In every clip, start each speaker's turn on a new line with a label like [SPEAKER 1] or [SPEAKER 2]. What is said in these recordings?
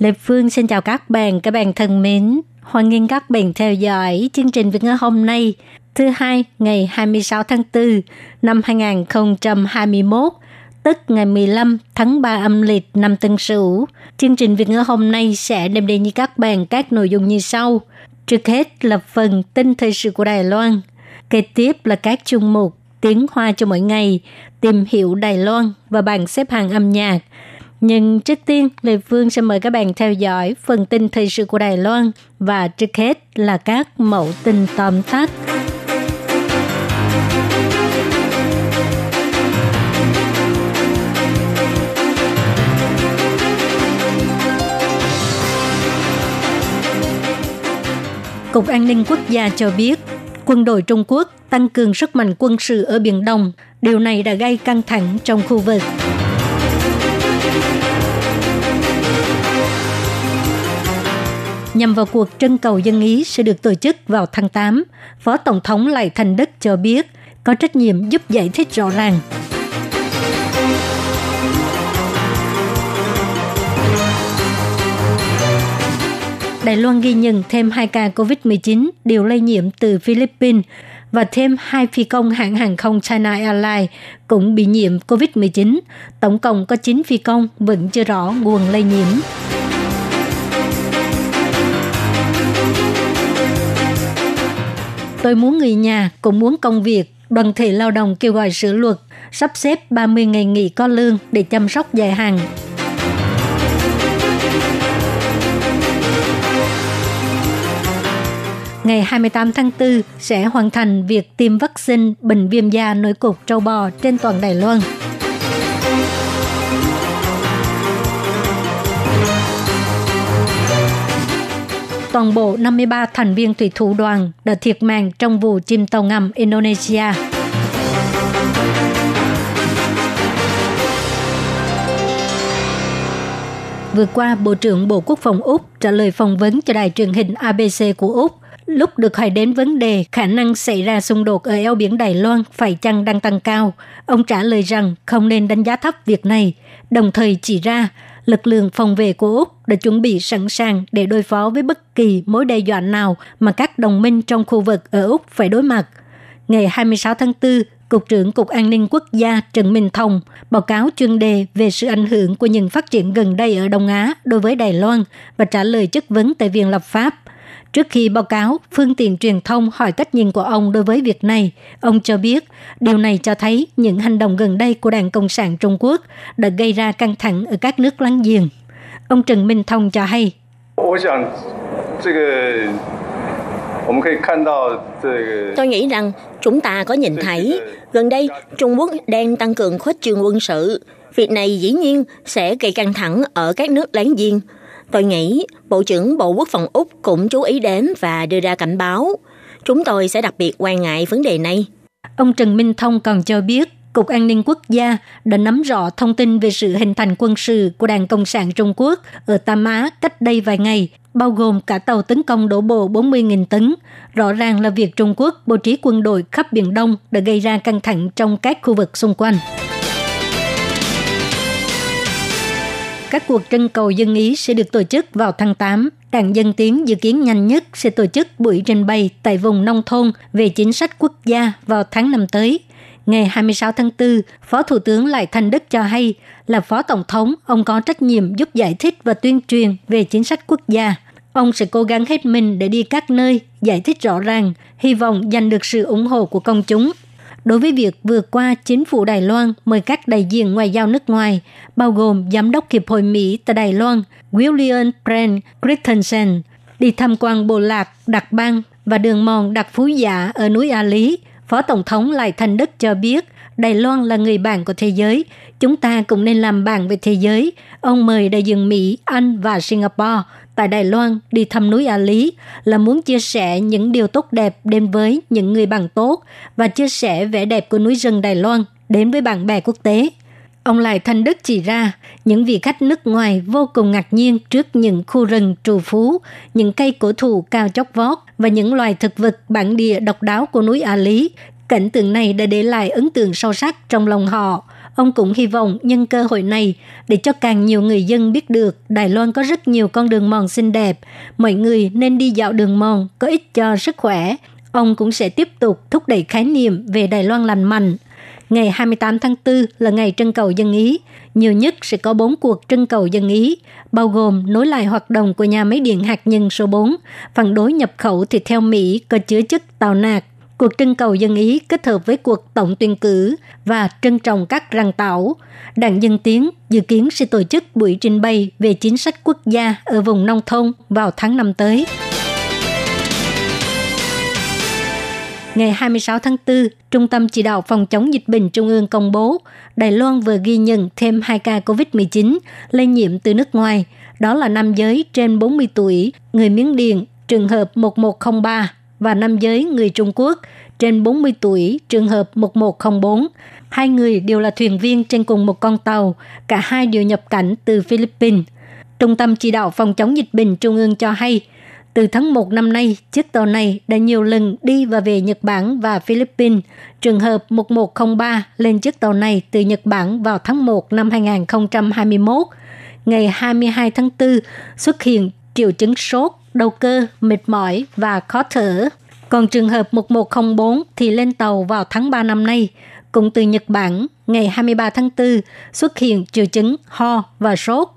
[SPEAKER 1] Lê Phương xin chào các bạn, các bạn thân mến. Hoan nghênh các bạn theo dõi chương trình Việt ngữ hôm nay, thứ hai ngày 26 tháng 4 năm 2021, tức ngày 15 tháng 3 âm lịch năm Tân Sửu. Chương trình Việt ngữ hôm nay sẽ đem đến như các bạn các nội dung như sau. Trước hết là phần tin thời sự của Đài Loan. Kế tiếp là các chuyên mục tiếng hoa cho mỗi ngày, tìm hiểu Đài Loan và bảng xếp hạng âm nhạc. Nhưng trước tiên, Lê Phương sẽ mời các bạn theo dõi phần tin thời sự của Đài Loan và trước hết là các mẫu tin tóm tắt. Cục An ninh Quốc gia cho biết, quân đội Trung Quốc tăng cường sức mạnh quân sự ở Biển Đông. Điều này đã gây căng thẳng trong khu vực. Nhằm vào cuộc trưng cầu dân ý sẽ được tổ chức vào tháng 8, Phó Tổng thống Lại Thành Đức cho biết có trách nhiệm giúp giải thích rõ ràng. Đài Loan ghi nhận thêm 2 ca COVID-19 đều lây nhiễm từ Philippines và thêm hai phi công hãng hàng không China Airlines cũng bị nhiễm COVID-19. Tổng cộng có 9 phi công vẫn chưa rõ nguồn lây nhiễm. Tôi muốn người nhà cũng muốn công việc. Đoàn thể lao động kêu gọi sửa luật, sắp xếp 30 ngày nghỉ có lương để chăm sóc dài hạn. Ngày 28 tháng 4 sẽ hoàn thành việc tiêm vaccine bệnh viêm da nổi cục trâu bò trên toàn Đài Loan. Toàn bộ 53 thành viên thủy thủ đoàn đã thiệt mạng trong vụ chìm tàu ngầm Indonesia. Vừa qua, Bộ trưởng Bộ Quốc phòng Úc trả lời phỏng vấn cho đài truyền hình ABC của Úc lúc được hỏi đến vấn đề khả năng xảy ra xung đột ở eo biển Đài Loan phải chăng đang tăng cao. Ông trả lời rằng không nên đánh giá thấp việc này, đồng thời chỉ ra lực lượng phòng vệ của Úc đã chuẩn bị sẵn sàng để đối phó với bất kỳ mối đe dọa nào mà các đồng minh trong khu vực ở Úc phải đối mặt. Ngày 26 tháng 4, Cục trưởng Cục An ninh Quốc gia Trần Minh Thông báo cáo chuyên đề về sự ảnh hưởng của những phát triển gần đây ở Đông Á đối với Đài Loan và trả lời chất vấn tại Viện Lập pháp. Trước khi báo cáo, phương tiện truyền thông hỏi cách nhìn của ông đối với việc này. Ông cho biết, điều này cho thấy những hành động gần đây của Đảng Cộng sản Trung Quốc đã gây ra căng thẳng ở các nước láng giềng. Ông Trần Minh Thông cho hay.
[SPEAKER 2] Tôi nghĩ rằng chúng ta có nhìn thấy gần đây Trung Quốc đang tăng cường khuếch trương quân sự. Việc này dĩ nhiên sẽ gây căng thẳng ở các nước láng giềng. Tôi nghĩ Bộ trưởng Bộ Quốc phòng Úc cũng chú ý đến và đưa ra cảnh báo. Chúng tôi sẽ đặc biệt quan ngại vấn đề này.
[SPEAKER 1] Ông Trần Minh Thông còn cho biết Cục An ninh Quốc gia đã nắm rõ thông tin về sự hình thành quân sự của Đảng Cộng sản Trung Quốc ở Tam Á cách đây vài ngày, bao gồm cả tàu tấn công đổ bộ 40.000 tấn. Rõ ràng là việc Trung Quốc bố trí quân đội khắp Biển Đông đã gây ra căng thẳng trong các khu vực xung quanh. Các cuộc trưng cầu dân Ý sẽ được tổ chức vào tháng 8. Đảng Dân Tiến dự kiến nhanh nhất sẽ tổ chức buổi trình bày tại vùng nông thôn về chính sách quốc gia vào tháng năm tới. Ngày 26 tháng 4, Phó Thủ tướng Lại Thành Đức cho hay là Phó Tổng thống, ông có trách nhiệm giúp giải thích và tuyên truyền về chính sách quốc gia. Ông sẽ cố gắng hết mình để đi các nơi, giải thích rõ ràng, hy vọng giành được sự ủng hộ của công chúng đối với việc vừa qua chính phủ Đài Loan mời các đại diện ngoại giao nước ngoài, bao gồm Giám đốc Hiệp hội Mỹ tại Đài Loan William Brent Christensen, đi tham quan bộ lạc Đặc Bang và đường mòn Đặc Phú Giả ở núi A Lý, Phó Tổng thống Lại Thành Đức cho biết Đài Loan là người bạn của thế giới. Chúng ta cũng nên làm bạn với thế giới. Ông mời đại diện Mỹ, Anh và Singapore tại Đài Loan đi thăm núi A Lý là muốn chia sẻ những điều tốt đẹp đến với những người bạn tốt và chia sẻ vẻ đẹp của núi rừng Đài Loan đến với bạn bè quốc tế. Ông Lại Thanh Đức chỉ ra, những vị khách nước ngoài vô cùng ngạc nhiên trước những khu rừng trù phú, những cây cổ thụ cao chót vót và những loài thực vật bản địa độc đáo của núi A Lý. Cảnh tượng này đã để lại ấn tượng sâu sắc trong lòng họ. Ông cũng hy vọng nhân cơ hội này để cho càng nhiều người dân biết được Đài Loan có rất nhiều con đường mòn xinh đẹp. Mọi người nên đi dạo đường mòn có ích cho sức khỏe. Ông cũng sẽ tiếp tục thúc đẩy khái niệm về Đài Loan lành mạnh – Ngày 28 tháng 4 là ngày trưng cầu dân Ý. Nhiều nhất sẽ có 4 cuộc trưng cầu dân Ý, bao gồm nối lại hoạt động của nhà máy điện hạt nhân số 4, phản đối nhập khẩu thịt theo Mỹ có chứa chất tàu nạc, cuộc trưng cầu dân Ý kết hợp với cuộc tổng tuyển cử và trân trọng các răng tảo. Đảng Dân Tiến dự kiến sẽ tổ chức buổi trình bày về chính sách quốc gia ở vùng nông thôn vào tháng năm tới. Ngày 26 tháng 4, Trung tâm Chỉ đạo Phòng chống dịch bệnh Trung ương công bố Đài Loan vừa ghi nhận thêm 2 ca COVID-19 lây nhiễm từ nước ngoài. Đó là nam giới trên 40 tuổi, người Miến Điện, trường hợp 1103 và nam giới người Trung Quốc trên 40 tuổi, trường hợp 1104. Hai người đều là thuyền viên trên cùng một con tàu, cả hai đều nhập cảnh từ Philippines. Trung tâm Chỉ đạo Phòng chống dịch bệnh Trung ương cho hay – từ tháng 1 năm nay, chiếc tàu này đã nhiều lần đi và về Nhật Bản và Philippines. Trường hợp 1103 lên chiếc tàu này từ Nhật Bản vào tháng 1 năm 2021. Ngày 22 tháng 4 xuất hiện triệu chứng sốt, đầu cơ, mệt mỏi và khó thở. Còn trường hợp 1104 thì lên tàu vào tháng 3 năm nay. Cũng từ Nhật Bản, ngày 23 tháng 4 xuất hiện triệu chứng ho và sốt.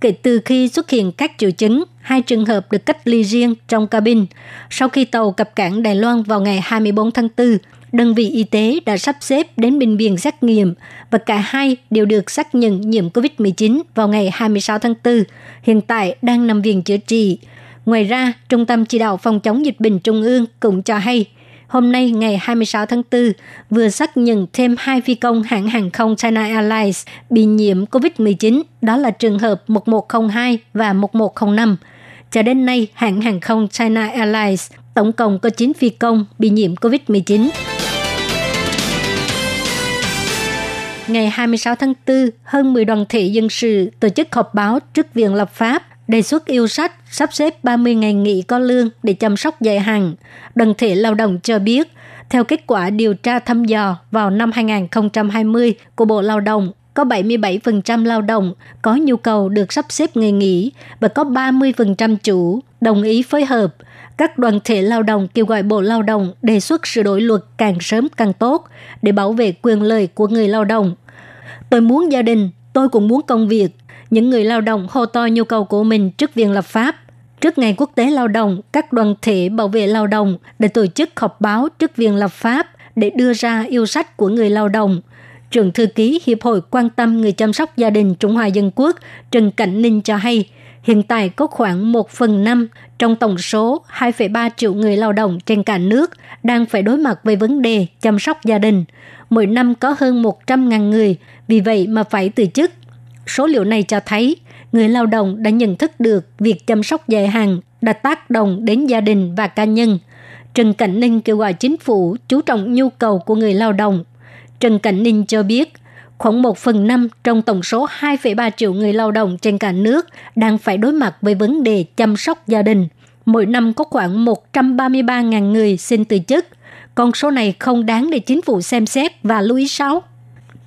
[SPEAKER 1] Kể từ khi xuất hiện các triệu chứng, hai trường hợp được cách ly riêng trong cabin. Sau khi tàu cập cảng Đài Loan vào ngày 24 tháng 4, đơn vị y tế đã sắp xếp đến bệnh viện xét nghiệm và cả hai đều được xác nhận nhiễm COVID-19 vào ngày 26 tháng 4, hiện tại đang nằm viện chữa trị. Ngoài ra, Trung tâm Chỉ đạo Phòng chống dịch bệnh Trung ương cũng cho hay – hôm nay ngày 26 tháng 4 vừa xác nhận thêm hai phi công hãng hàng không China Airlines bị nhiễm COVID-19, đó là trường hợp 1102 và 1105. Cho đến nay, hãng hàng không China Airlines tổng cộng có 9 phi công bị nhiễm COVID-19. Ngày 26 tháng 4, hơn 10 đoàn thể dân sự tổ chức họp báo trước Viện Lập pháp đề xuất yêu sách sắp xếp 30 ngày nghỉ có lương để chăm sóc dài hạn. Đoàn thể lao động cho biết, theo kết quả điều tra thăm dò vào năm 2020 của Bộ Lao động, có 77% lao động có nhu cầu được sắp xếp ngày nghỉ và có 30% chủ đồng ý phối hợp. Các đoàn thể lao động kêu gọi Bộ Lao động đề xuất sửa đổi luật càng sớm càng tốt để bảo vệ quyền lợi của người lao động. Tôi muốn gia đình, tôi cũng muốn công việc, những người lao động hô to nhu cầu của mình trước viện lập pháp. Trước ngày quốc tế lao động, các đoàn thể bảo vệ lao động đã tổ chức họp báo trước viện lập pháp để đưa ra yêu sách của người lao động. Trưởng thư ký Hiệp hội quan tâm người chăm sóc gia đình Trung Hoa Dân Quốc Trần Cảnh Ninh cho hay, hiện tại có khoảng 1 phần 5 trong tổng số 2,3 triệu người lao động trên cả nước đang phải đối mặt với vấn đề chăm sóc gia đình. Mỗi năm có hơn 100.000 người, vì vậy mà phải từ chức Số liệu này cho thấy người lao động đã nhận thức được việc chăm sóc dài hạn đã tác động đến gia đình và cá nhân. Trần Cảnh Ninh kêu gọi chính phủ chú trọng nhu cầu của người lao động. Trần Cảnh Ninh cho biết, khoảng 1 phần 5 trong tổng số 2,3 triệu người lao động trên cả nước đang phải đối mặt với vấn đề chăm sóc gia đình. Mỗi năm có khoảng 133.000 người xin từ chức. Con số này không đáng để chính phủ xem xét và lưu ý sao?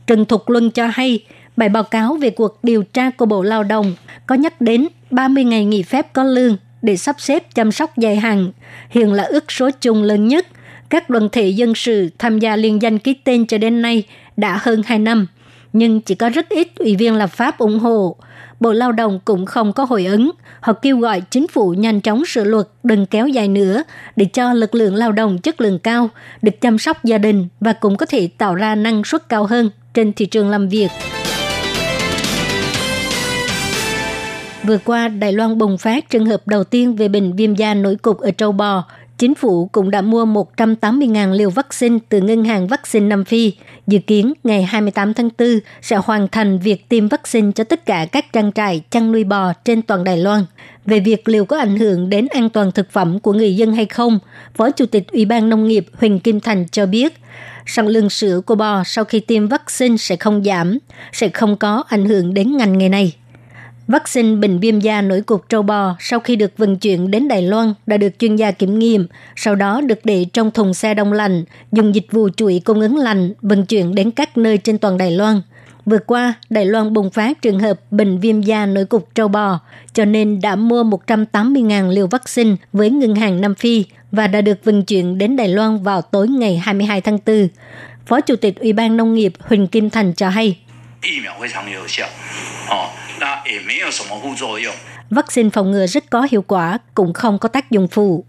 [SPEAKER 1] Trần Thục Luân cho hay, Bài báo cáo về cuộc điều tra của Bộ Lao động có nhắc đến 30 ngày nghỉ phép có lương để sắp xếp chăm sóc dài hạn, hiện là ước số chung lớn nhất. Các đoàn thể dân sự tham gia liên danh ký tên cho đến nay đã hơn 2 năm, nhưng chỉ có rất ít ủy viên lập pháp ủng hộ. Bộ Lao động cũng không có hồi ứng. Họ kêu gọi chính phủ nhanh chóng sửa luật đừng kéo dài nữa để cho lực lượng lao động chất lượng cao được chăm sóc gia đình và cũng có thể tạo ra năng suất cao hơn trên thị trường làm việc. Vừa qua, Đài Loan bùng phát trường hợp đầu tiên về bệnh viêm da nổi cục ở châu bò. Chính phủ cũng đã mua 180.000 liều vaccine từ ngân hàng vaccine Nam Phi. Dự kiến ngày 28 tháng 4 sẽ hoàn thành việc tiêm vaccine cho tất cả các trang trại chăn nuôi bò trên toàn Đài Loan. Về việc liệu có ảnh hưởng đến an toàn thực phẩm của người dân hay không, Phó Chủ tịch Ủy ban Nông nghiệp Huỳnh Kim Thành cho biết, sản lượng sữa của bò sau khi tiêm vaccine sẽ không giảm, sẽ không có ảnh hưởng đến ngành nghề này. Vaccine bệnh viêm da nổi cục trâu bò sau khi được vận chuyển đến Đài Loan đã được chuyên gia kiểm nghiệm, sau đó được để trong thùng xe đông lạnh, dùng dịch vụ chuỗi cung ứng lạnh vận chuyển đến các nơi trên toàn Đài Loan. Vừa qua, Đài Loan bùng phát trường hợp bệnh viêm da nổi cục trâu bò, cho nên đã mua 180.000 liều vaccine với ngân hàng Nam Phi và đã được vận chuyển đến Đài Loan vào tối ngày 22 tháng 4. Phó Chủ tịch Ủy ban Nông nghiệp Huỳnh Kim Thành cho hay. Vaccine phòng ngừa rất có hiệu quả, cũng không có tác dụng phụ.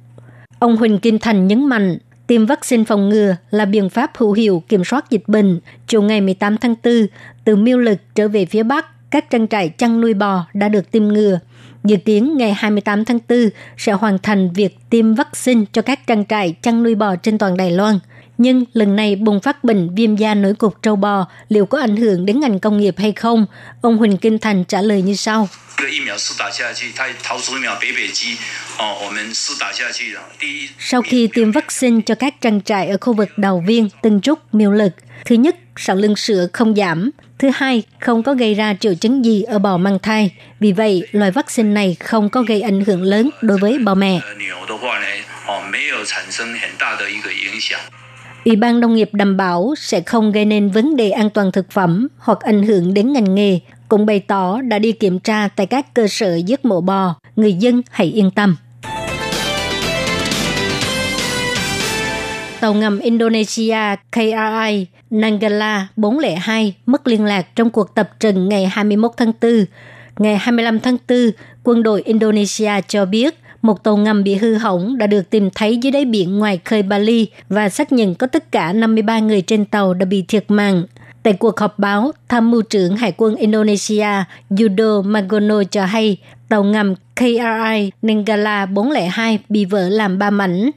[SPEAKER 1] Ông Huỳnh Kim Thành nhấn mạnh, tiêm vaccine phòng ngừa là biện pháp hữu hiệu kiểm soát dịch bệnh. Chiều ngày 18 tháng 4, từ miêu lực trở về phía Bắc, các trang trại chăn nuôi bò đã được tiêm ngừa. Dự kiến ngày 28 tháng 4 sẽ hoàn thành việc tiêm vaccine cho các trang trại chăn nuôi bò trên toàn Đài Loan – nhưng lần này bùng phát bệnh viêm da nổi cục trâu bò liệu có ảnh hưởng đến ngành công nghiệp hay không? Ông Huỳnh Kinh Thành trả lời như sau. Sau khi tiêm vaccine cho các trang trại ở khu vực đầu Viên, Tân Trúc, Miêu Lực, thứ nhất, sản lượng sữa không giảm. Thứ hai, không có gây ra triệu chứng gì ở bò mang thai. Vì vậy, loại vaccine này không có gây ảnh hưởng lớn đối với bò mẹ. Ủy ban Nông nghiệp đảm bảo sẽ không gây nên vấn đề an toàn thực phẩm hoặc ảnh hưởng đến ngành nghề, cũng bày tỏ đã đi kiểm tra tại các cơ sở giết mổ bò. Người dân hãy yên tâm. Tàu ngầm Indonesia KRI Nanggala 402 mất liên lạc trong cuộc tập trận ngày 21 tháng 4. Ngày 25 tháng 4, quân đội Indonesia cho biết một tàu ngầm bị hư hỏng đã được tìm thấy dưới đáy biển ngoài khơi Bali và xác nhận có tất cả 53 người trên tàu đã bị thiệt mạng. Tại cuộc họp báo, tham mưu trưởng Hải quân Indonesia Yudo Magono cho hay tàu ngầm KRI Nenggala 402 bị vỡ làm ba mảnh.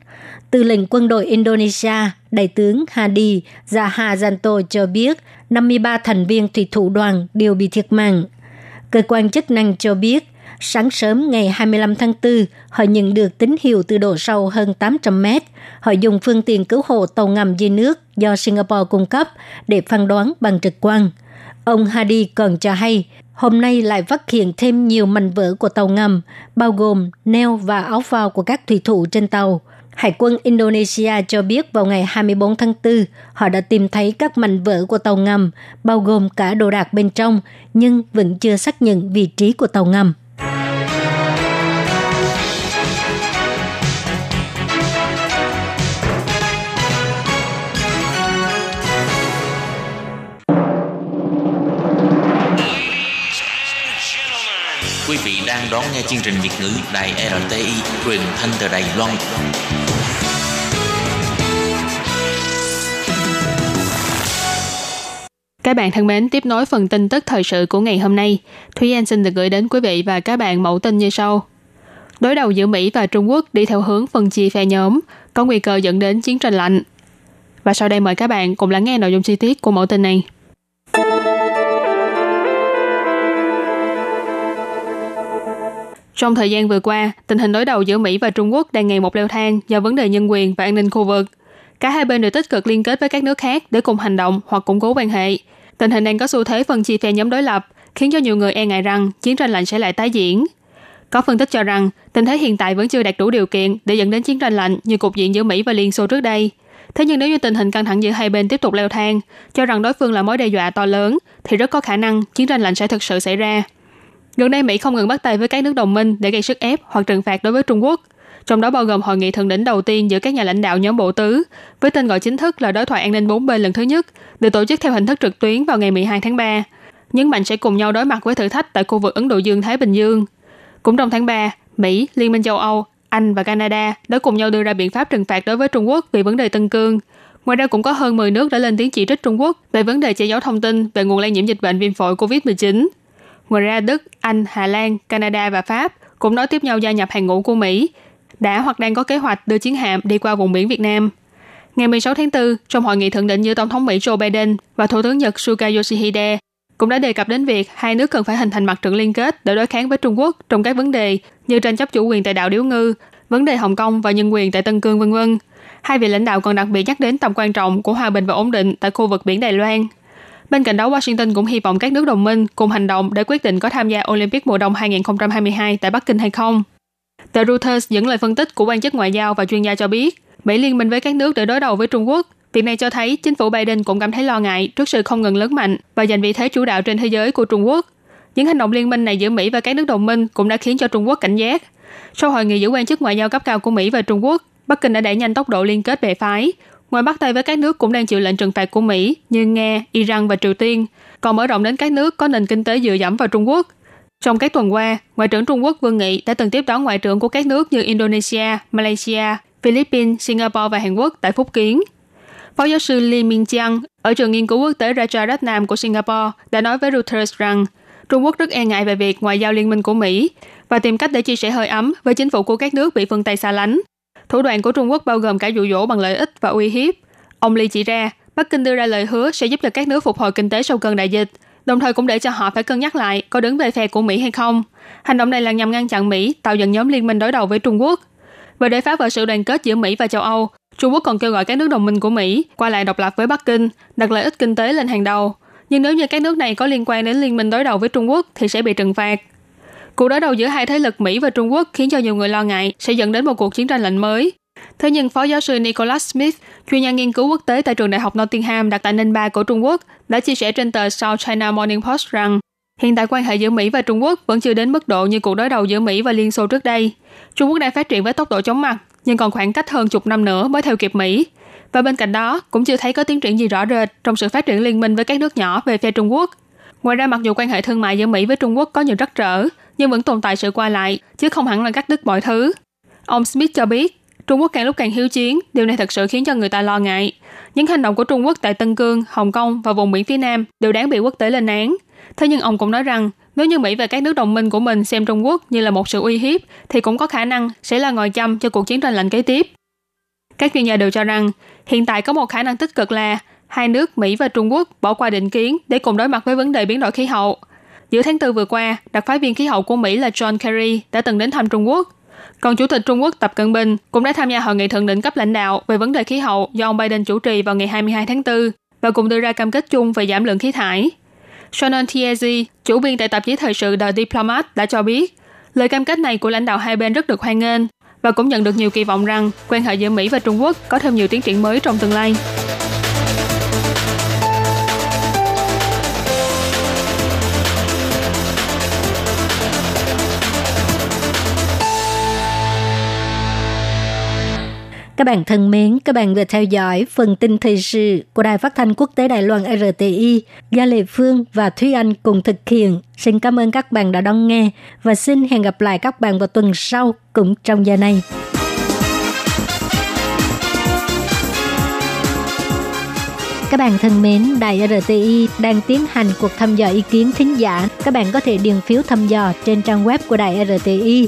[SPEAKER 1] Tư lệnh quân đội Indonesia, Đại tướng Hadi Zahazanto cho biết 53 thành viên thủy thủ đoàn đều bị thiệt mạng. Cơ quan chức năng cho biết Sáng sớm ngày 25 tháng 4, họ nhận được tín hiệu từ độ sâu hơn 800 mét. Họ dùng phương tiện cứu hộ tàu ngầm dưới nước do Singapore cung cấp để phán đoán bằng trực quan. Ông Hadi còn cho hay, hôm nay lại phát hiện thêm nhiều mảnh vỡ của tàu ngầm, bao gồm neo và áo phao của các thủy thủ trên tàu. Hải quân Indonesia cho biết vào ngày 24 tháng 4, họ đã tìm thấy các mảnh vỡ của tàu ngầm, bao gồm cả đồ đạc bên trong, nhưng vẫn chưa xác nhận vị trí của tàu ngầm.
[SPEAKER 3] Vị đang đón nghe chương trình Việt ngữ Đài RTI truyền thanh từ Đài Loan.
[SPEAKER 4] Các bạn thân mến, tiếp nối phần tin tức thời sự của ngày hôm nay. Thúy Anh xin được gửi đến quý vị và các bạn mẫu tin như sau. Đối đầu giữa Mỹ và Trung Quốc đi theo hướng phân chia phe nhóm, có nguy cơ dẫn đến chiến tranh lạnh. Và sau đây mời các bạn cùng lắng nghe nội dung chi tiết của mẫu tin này. Trong thời gian vừa qua, tình hình đối đầu giữa Mỹ và Trung Quốc đang ngày một leo thang do vấn đề nhân quyền và an ninh khu vực. Cả hai bên đều tích cực liên kết với các nước khác để cùng hành động hoặc củng cố quan hệ. Tình hình đang có xu thế phân chia phe nhóm đối lập, khiến cho nhiều người e ngại rằng chiến tranh lạnh sẽ lại tái diễn. Có phân tích cho rằng, tình thế hiện tại vẫn chưa đạt đủ điều kiện để dẫn đến chiến tranh lạnh như cục diện giữa Mỹ và Liên Xô trước đây. Thế nhưng nếu như tình hình căng thẳng giữa hai bên tiếp tục leo thang, cho rằng đối phương là mối đe dọa to lớn, thì rất có khả năng chiến tranh lạnh sẽ thực sự xảy ra. Gần đây Mỹ không ngừng bắt tay với các nước đồng minh để gây sức ép hoặc trừng phạt đối với Trung Quốc, trong đó bao gồm hội nghị thượng đỉnh đầu tiên giữa các nhà lãnh đạo nhóm bộ tứ, với tên gọi chính thức là đối thoại an ninh bốn bên lần thứ nhất, được tổ chức theo hình thức trực tuyến vào ngày 12 tháng 3. Nhấn mạnh sẽ cùng nhau đối mặt với thử thách tại khu vực Ấn Độ Dương-Thái Bình Dương. Cũng trong tháng 3, Mỹ, Liên minh châu Âu, Anh và Canada đã cùng nhau đưa ra biện pháp trừng phạt đối với Trung Quốc vì vấn đề Tân Cương. Ngoài ra cũng có hơn 10 nước đã lên tiếng chỉ trích Trung Quốc về vấn đề che giấu thông tin về nguồn lây nhiễm dịch bệnh viêm phổi COVID-19. Ngoài ra Đức, Anh, Hà Lan, Canada và Pháp cũng nói tiếp nhau gia nhập hàng ngũ của Mỹ, đã hoặc đang có kế hoạch đưa chiến hạm đi qua vùng biển Việt Nam. Ngày 16 tháng 4, trong hội nghị thượng đỉnh giữa Tổng thống Mỹ Joe Biden và Thủ tướng Nhật Suga Yoshihide, cũng đã đề cập đến việc hai nước cần phải hình thành mặt trận liên kết để đối kháng với Trung Quốc trong các vấn đề như tranh chấp chủ quyền tại đảo Điếu Ngư, vấn đề Hồng Kông và nhân quyền tại Tân Cương vân vân. Hai vị lãnh đạo còn đặc biệt nhắc đến tầm quan trọng của hòa bình và ổn định tại khu vực biển Đài Loan. Bên cạnh đó, Washington cũng hy vọng các nước đồng minh cùng hành động để quyết định có tham gia Olympic mùa đông 2022 tại Bắc Kinh hay không. Tờ Reuters dẫn lời phân tích của quan chức ngoại giao và chuyên gia cho biết, Mỹ liên minh với các nước để đối đầu với Trung Quốc. Việc này cho thấy chính phủ Biden cũng cảm thấy lo ngại trước sự không ngừng lớn mạnh và giành vị thế chủ đạo trên thế giới của Trung Quốc. Những hành động liên minh này giữa Mỹ và các nước đồng minh cũng đã khiến cho Trung Quốc cảnh giác. Sau hội nghị giữa quan chức ngoại giao cấp cao của Mỹ và Trung Quốc, Bắc Kinh đã đẩy nhanh tốc độ liên kết bè phái. Ngoài bắt tay với các nước cũng đang chịu lệnh trừng phạt của Mỹ như Nga, Iran và Triều Tiên, còn mở rộng đến các nước có nền kinh tế dựa dẫm vào Trung Quốc. Trong các tuần qua, Ngoại trưởng Trung Quốc Vương Nghị đã từng tiếp đón ngoại trưởng của các nước như Indonesia, Malaysia, Philippines, Singapore và Hàn Quốc tại Phúc Kiến. Phó giáo sư Lee Minh Chiang ở trường nghiên cứu quốc tế Rajaratnam của Singapore đã nói với Reuters rằng Trung Quốc rất e ngại về việc ngoại giao liên minh của Mỹ và tìm cách để chia sẻ hơi ấm với chính phủ của các nước bị phương Tây xa lánh. Thủ đoạn của Trung Quốc bao gồm cả dụ dỗ bằng lợi ích và uy hiếp. Ông Lee chỉ ra, Bắc Kinh đưa ra lời hứa sẽ giúp cho các nước phục hồi kinh tế sau cơn đại dịch, đồng thời cũng để cho họ phải cân nhắc lại có đứng về phe của Mỹ hay không. Hành động này là nhằm ngăn chặn Mỹ tạo dựng nhóm liên minh đối đầu với Trung Quốc. Và để phá vỡ sự đoàn kết giữa Mỹ và châu Âu, Trung Quốc còn kêu gọi các nước đồng minh của Mỹ qua lại độc lập với Bắc Kinh, đặt lợi ích kinh tế lên hàng đầu. Nhưng nếu như các nước này có liên quan đến liên minh đối đầu với Trung Quốc thì sẽ bị trừng phạt. Cuộc đối đầu giữa hai thế lực Mỹ và Trung Quốc khiến cho nhiều người lo ngại sẽ dẫn đến một cuộc chiến tranh lạnh mới. Thế nhưng Phó giáo sư Nicholas Smith, chuyên gia nghiên cứu quốc tế tại trường đại học Nottingham đặt tại Ninh Ba của Trung Quốc, đã chia sẻ trên tờ South China Morning Post rằng hiện tại quan hệ giữa Mỹ và Trung Quốc vẫn chưa đến mức độ như cuộc đối đầu giữa Mỹ và Liên Xô trước đây. Trung Quốc đang phát triển với tốc độ chóng mặt, nhưng còn khoảng cách hơn chục năm nữa mới theo kịp Mỹ. Và bên cạnh đó, cũng chưa thấy có tiến triển gì rõ rệt trong sự phát triển liên minh với các nước nhỏ về phe Trung Quốc. Ngoài ra, mặc dù quan hệ thương mại giữa Mỹ với Trung Quốc có nhiều trắc trở, nhưng vẫn tồn tại sự qua lại, chứ không hẳn là cắt đứt mọi thứ. Ông Smith cho biết, Trung Quốc càng lúc càng hiếu chiến, điều này thật sự khiến cho người ta lo ngại. Những hành động của Trung Quốc tại Tân Cương, Hồng Kông và vùng biển phía Nam đều đáng bị quốc tế lên án. Thế nhưng ông cũng nói rằng, nếu như Mỹ và các nước đồng minh của mình xem Trung Quốc như là một sự uy hiếp, thì cũng có khả năng sẽ là ngòi châm cho cuộc chiến tranh lạnh kế tiếp. Các chuyên gia đều cho rằng, hiện tại có một khả năng tích cực là hai nước Mỹ và Trung Quốc bỏ qua định kiến để cùng đối mặt với vấn đề biến đổi khí hậu. Giữa tháng 4 vừa qua, đặc phái viên khí hậu của Mỹ là John Kerry đã từng đến thăm Trung Quốc. Còn Chủ tịch Trung Quốc Tập Cận Bình cũng đã tham gia hội nghị thượng đỉnh cấp lãnh đạo về vấn đề khí hậu do ông Biden chủ trì vào ngày 22 tháng 4 và cùng đưa ra cam kết chung về giảm lượng khí thải. Shannon Tiezi, chủ biên tại tạp chí thời sự The Diplomat đã cho biết, lời cam kết này của lãnh đạo hai bên rất được hoan nghênh và cũng nhận được nhiều kỳ vọng rằng quan hệ giữa Mỹ và Trung Quốc có thêm nhiều tiến triển mới trong tương lai.
[SPEAKER 1] Các bạn thân mến, các bạn vừa theo dõi phần tin thời sự của Đài Phát thanh Quốc tế Đài Loan RTI do Lê Phương và Thúy Anh cùng thực hiện. Xin cảm ơn các bạn đã đón nghe và xin hẹn gặp lại các bạn vào tuần sau cũng trong giờ này. Các bạn thân mến, Đài RTI đang tiến hành cuộc thăm dò ý kiến thính giả. Các bạn có thể điền phiếu thăm dò trên trang web của Đài RTI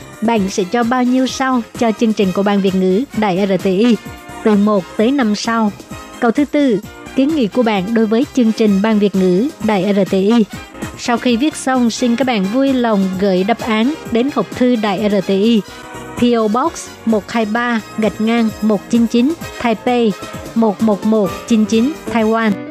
[SPEAKER 1] bạn sẽ cho bao nhiêu sao cho chương trình của ban Việt ngữ Đài RTI? Từ 1 tới 5 sao. Câu thứ tư, kiến nghị của bạn đối với chương trình ban Việt ngữ Đài RTI. Sau khi viết xong, xin các bạn vui lòng gửi đáp án đến hộp thư Đài RTI. PO Box 123 gạch ngang 199 Taipei 11199 Taiwan.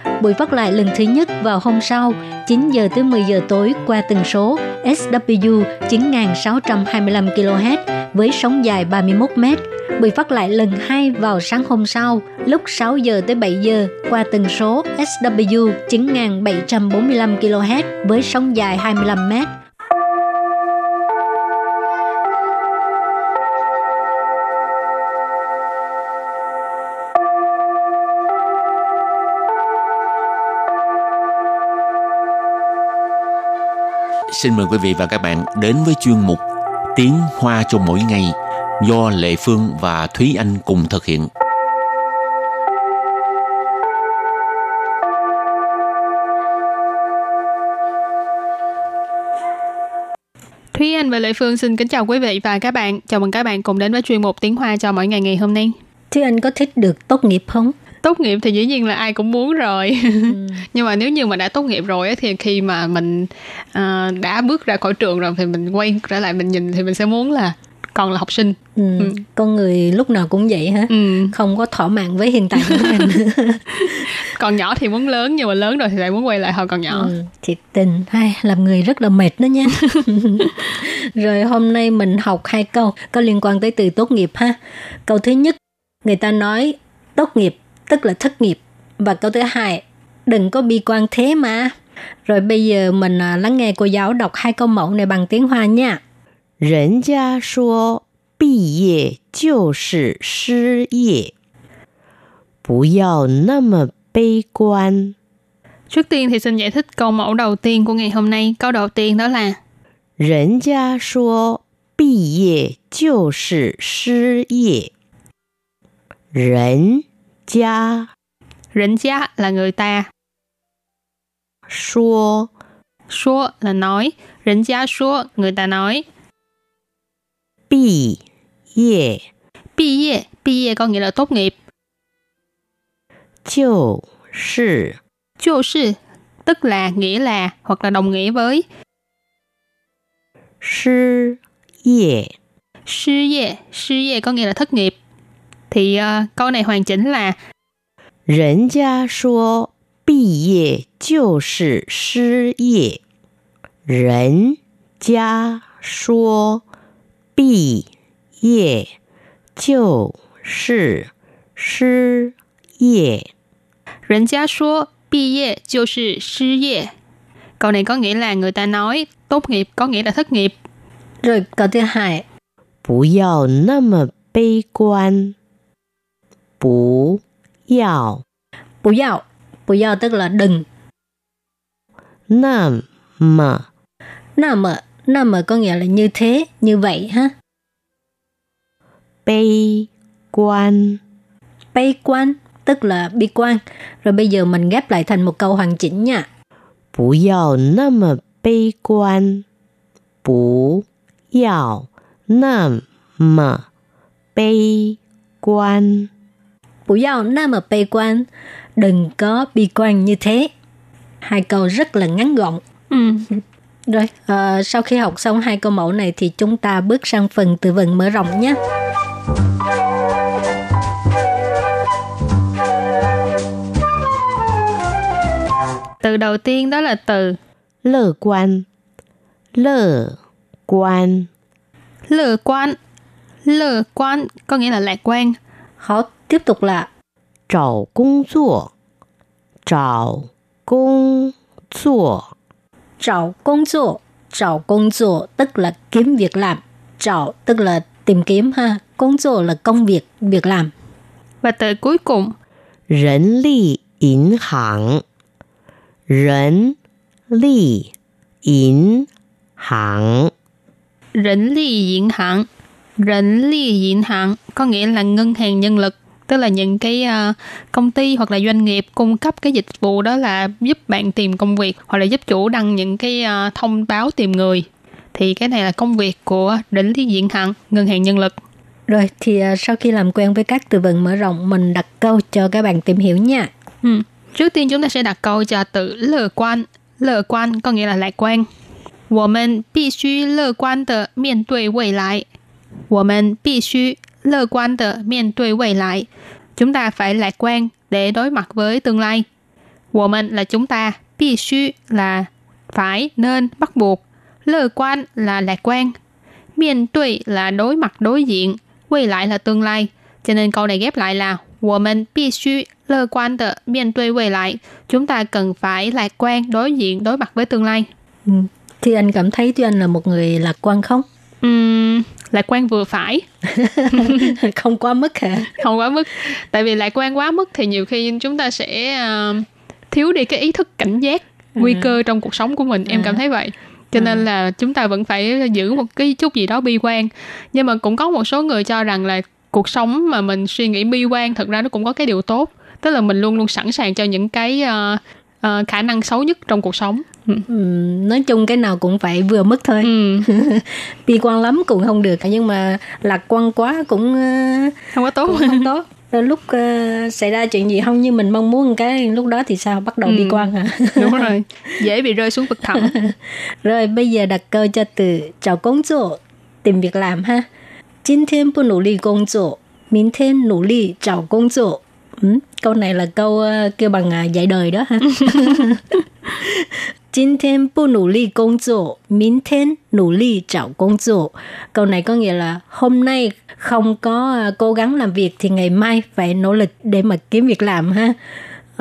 [SPEAKER 1] Buổi phát lại lần thứ nhất vào hôm sau 9 giờ tới 10 giờ tối qua tần số SW 9625 kHz với sóng dài 31 mét. Buổi phát lại lần hai vào sáng hôm sau, lúc 6 giờ tới 7 giờ qua tần số SW 9745 kHz với sóng dài 25 mét.
[SPEAKER 3] Xin mời quý vị và các bạn đến với chuyên mục Tiếng Hoa cho mỗi ngày do Lệ Phương và Thúy Anh cùng thực hiện.
[SPEAKER 4] Thúy Anh và Lệ Phương xin kính chào quý vị và các bạn. Chào mừng các bạn cùng đến với chuyên mục Tiếng Hoa cho mỗi ngày ngày hôm nay.
[SPEAKER 1] Thúy Anh có thích được tốt nghiệp không?
[SPEAKER 4] Tốt nghiệp thì dĩ nhiên là ai cũng muốn rồi ừ. nhưng mà nếu như mà đã tốt nghiệp rồi thì khi mà mình uh, đã bước ra khỏi trường rồi thì mình quay trở lại mình nhìn thì mình sẽ muốn là còn là học sinh
[SPEAKER 1] ừ. Ừ. con người lúc nào cũng vậy hả ừ. không có thỏa mãn với hiện tại của mình
[SPEAKER 4] còn nhỏ thì muốn lớn nhưng mà lớn rồi thì lại muốn quay lại hồi còn nhỏ ừ.
[SPEAKER 1] thiệt tình hay làm người rất là mệt đó nha rồi hôm nay mình học hai câu có liên quan tới từ tốt nghiệp ha câu thứ nhất người ta nói tốt nghiệp tức là thất nghiệp. Và câu thứ hai, đừng có bi quan thế mà. Rồi bây giờ mình à, lắng nghe cô giáo đọc hai câu mẫu này bằng tiếng Hoa nha.
[SPEAKER 5] 人家说毕业就是失业，不要那么悲观。
[SPEAKER 4] Trước tiên thì xin giải thích câu mẫu đầu tiên của ngày hôm nay. Câu đầu tiên đó là
[SPEAKER 5] 人家说毕业就是失业，人 家
[SPEAKER 4] Rỉnh gia là người ta.
[SPEAKER 5] Số
[SPEAKER 4] Số là nói. Rỉnh gia số, người ta nói.
[SPEAKER 5] Bì yê
[SPEAKER 4] Bì yê, bì yê có nghĩa là tốt nghiệp.
[SPEAKER 5] Chiu sư
[SPEAKER 4] Chiu sư, tức là, nghĩa là, hoặc là đồng nghĩa với.
[SPEAKER 5] Sư yê
[SPEAKER 4] Sư yê, sư yê có nghĩa là thất nghiệp Thì uh, câu này hoàn chỉnh là
[SPEAKER 5] 人家说毕业就是失业。人家说毕业就是失业。
[SPEAKER 4] 人家说毕业就是失业。Câu này có nghĩa là người ta nói tốt nghiệp có nghĩa là thất nghiệp.
[SPEAKER 1] Rồi câu thứ hai.
[SPEAKER 5] 不要那么悲观。 bú yào.
[SPEAKER 1] Bú yào. Bú yào tức là đừng.
[SPEAKER 5] Nam mà.
[SPEAKER 1] Nam mà. Nam mà có nghĩa là như thế, như vậy ha.
[SPEAKER 5] Bi quan.
[SPEAKER 1] Bi quan tức là bi quan. Rồi bây giờ mình ghép lại thành một câu hoàn chỉnh nha.
[SPEAKER 5] Bú yào nam mà bi quan. Bú yào nam mà bi quan.
[SPEAKER 1] 不要那么悲观, đừng có bi quan như thế. Hai câu rất là ngắn gọn. Ừ. Rồi, à, sau khi học xong hai câu mẫu này thì chúng ta bước sang phần từ vựng mở rộng nhé.
[SPEAKER 4] Từ đầu tiên đó là từ
[SPEAKER 5] Lơ quan Lơ quan
[SPEAKER 4] Lơ quan Lơ quan có nghĩa là lạc quan.
[SPEAKER 1] Họ Tiếp tục là
[SPEAKER 5] 找工作，找工作，
[SPEAKER 1] 找工作，找工作 tức là kiếm việc làm. 找 tức là tìm kiếm ha. Công 作 là công việc, việc làm.
[SPEAKER 4] Và từ cuối cùng
[SPEAKER 5] 人力银行，人力银行，
[SPEAKER 4] 人力银行，人力银行 có nghĩa là ngân hàng nhân lực tức là những cái uh, công ty hoặc là doanh nghiệp cung cấp cái dịch vụ đó là giúp bạn tìm công việc hoặc là giúp chủ đăng những cái uh, thông báo tìm người thì cái này là công việc của đỉnh lý diện hạng ngân hàng nhân lực
[SPEAKER 1] rồi thì uh, sau khi làm quen với các từ vựng mở rộng mình đặt câu cho các bạn tìm hiểu nha
[SPEAKER 4] ừ. trước tiên chúng ta sẽ đặt câu cho từ l乐quan l乐quan có nghĩa là lạc quan 我们必须乐观的面对未来。我们必须 乐观的面对未来。Chúng ta phải lạc quan để đối mặt với tương lai. 我们 là chúng ta, 必须 là phải, nên, bắt buộc. Lơ quan là lạc quan. miên tui là đối mặt đối diện, quay lại là tương lai. Cho nên câu này ghép lại là 我们必须乐观的面对未来. Chúng ta cần phải lạc quan đối diện đối mặt với tương lai.
[SPEAKER 1] Ừ. Thì anh cảm thấy Thúy Anh là một người lạc quan không?
[SPEAKER 4] Uhm, lạc quan vừa phải.
[SPEAKER 1] Không quá mức hả?
[SPEAKER 4] Không quá mức. Tại vì lạc quan quá mức thì nhiều khi chúng ta sẽ uh, thiếu đi cái ý thức cảnh giác nguy à. cơ trong cuộc sống của mình. Em à. cảm thấy vậy. Cho à. nên là chúng ta vẫn phải giữ một cái chút gì đó bi quan. Nhưng mà cũng có một số người cho rằng là cuộc sống mà mình suy nghĩ bi quan thật ra nó cũng có cái điều tốt. Tức là mình luôn luôn sẵn sàng cho những cái uh, uh, khả năng xấu nhất trong cuộc sống
[SPEAKER 1] ừ. Ừ, nói chung cái nào cũng phải vừa mức thôi ừ. bi quan lắm cũng không được nhưng mà lạc quan quá cũng uh,
[SPEAKER 4] không có tốt
[SPEAKER 1] cũng không tốt rồi lúc uh, xảy ra chuyện gì không như mình mong muốn cái lúc đó thì sao bắt đầu ừ. bi quan hả
[SPEAKER 4] đúng rồi dễ bị rơi xuống vực thẳm
[SPEAKER 1] rồi bây giờ đặt câu cho từ chào công 作 tìm việc làm ha 今天不努力工作明天努力找工作 Ừ, câu này là câu uh, kêu bằng uh, dạy đời đó ha. 今天不努力工作，明天努力找工作. Câu này có nghĩa là hôm nay không có uh, cố gắng làm việc thì ngày mai phải nỗ lực để mà kiếm việc làm ha.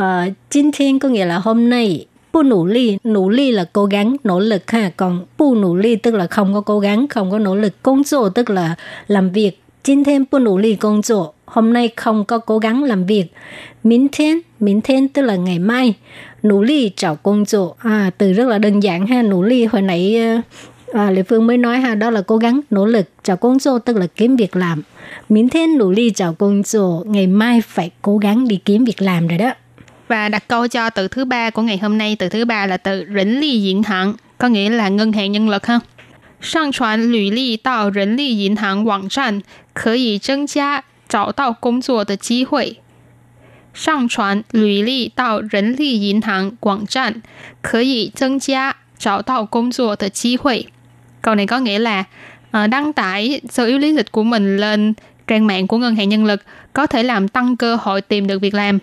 [SPEAKER 1] Uh, 今天 có nghĩa là hôm nay, 不努力, nỗ lực là cố gắng, nỗ lực ha. Còn 不努力 tức là không có cố gắng, không có nỗ lực. 工作 tức là làm việc. 今天不努力工作 hôm nay không có cố gắng làm việc. Minh thiên, minh thiên tức là ngày mai. Nỗ lực找工作. À, từ rất là đơn giản ha. Nỗ lực hồi nãy à, Lê Phương mới nói ha, đó là cố gắng, nỗ lực.找工作 tức là kiếm việc làm. Minh thiên nỗ lực 找工作. Ngày mai phải cố gắng đi kiếm việc làm rồi đó.
[SPEAKER 4] Và đặt câu cho từ thứ ba của ngày hôm nay, từ thứ ba là từ rỉnh ly diễn hạng, có nghĩa là ngân hàng nhân lực ha. 上传履历到人力银行网站，可以增加 找到工作的机会。上传履历到人力银行网站可以增加找到工作的机会。Câu này có nghĩa là uh, đăng tải sơ yếu lý lịch của mình lên trang mạng của ngân hàng nhân lực có thể làm tăng cơ hội tìm được việc làm.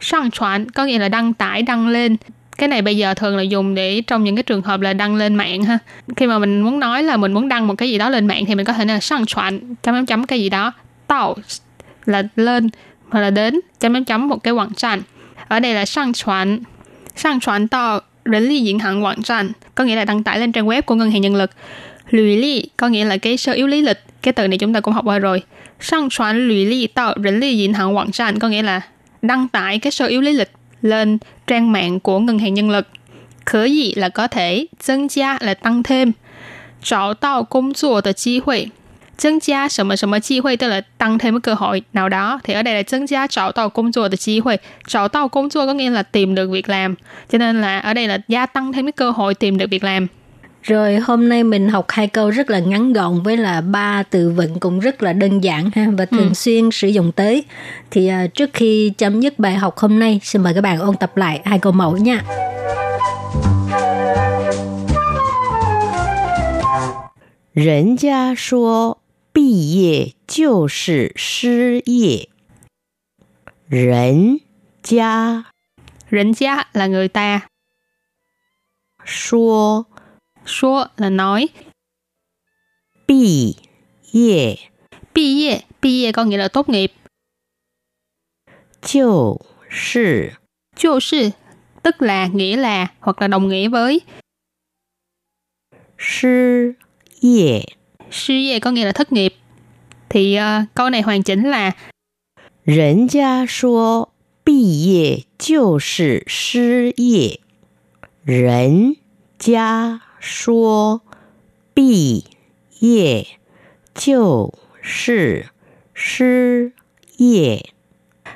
[SPEAKER 4] Sang truyền có nghĩa là đăng tải, đăng lên. Cái này bây giờ thường là dùng để trong những cái trường hợp là đăng lên mạng ha. Khi mà mình muốn nói là mình muốn đăng một cái gì đó lên mạng thì mình có thể là sang truyền chấm chấm chấm cái gì đó tạo là lên hoặc là đến chấm chấm chấm một cái网站ở đây là sang truyền sang truyền tạo rỉnh lý diễn hạng网站có nghĩa là đăng tải lên trang web của ngân hàng nhân lực lùi lý có nghĩa là cái sơ yếu lý lịch cái từ này chúng ta cũng học qua rồi sang truyền lùi lý tạo rỉnh lý diễn hạng网站có nghĩa là đăng tải cái sơ yếu lý lịch lên trang mạng của ngân hàng nhân lực khởi gì là có thể,增加 là tăng thêm, 找到工作的机会 增加什么什么机会，tức là tăng thêm cái cơ hội nào đó. Thì ở đây là 增加找到工作的机会，找到工作 có nghĩa là tìm được việc làm. Cho nên là ở đây là gia tăng thêm cái cơ hội tìm được việc làm.
[SPEAKER 1] Rồi hôm nay mình học hai câu rất là ngắn gọn với là ba từ vựng cũng rất là đơn giản ha và thường ừ. xuyên sử dụng tới. Thì uh, trước khi chấm dứt bài học hôm nay, xin mời các bạn ôn tập lại hai câu mẫu nha.
[SPEAKER 5] 人家说 毕业就是失业。人家，
[SPEAKER 4] 人家 là người ta.
[SPEAKER 5] 说，
[SPEAKER 4] 说 là nói.
[SPEAKER 5] 毕业，
[SPEAKER 4] 毕业，毕业 có nghĩa là tốt nghiệp.
[SPEAKER 5] 就是，
[SPEAKER 4] 就是 tức là nghĩa là hoặc là đồng nghĩa với.
[SPEAKER 5] 失业。
[SPEAKER 4] 失业 có nghĩa là thất nghiệp. Thì uh, câu này hoàn chỉnh là
[SPEAKER 5] 人家说毕业就是失业。人家说毕业就是失业。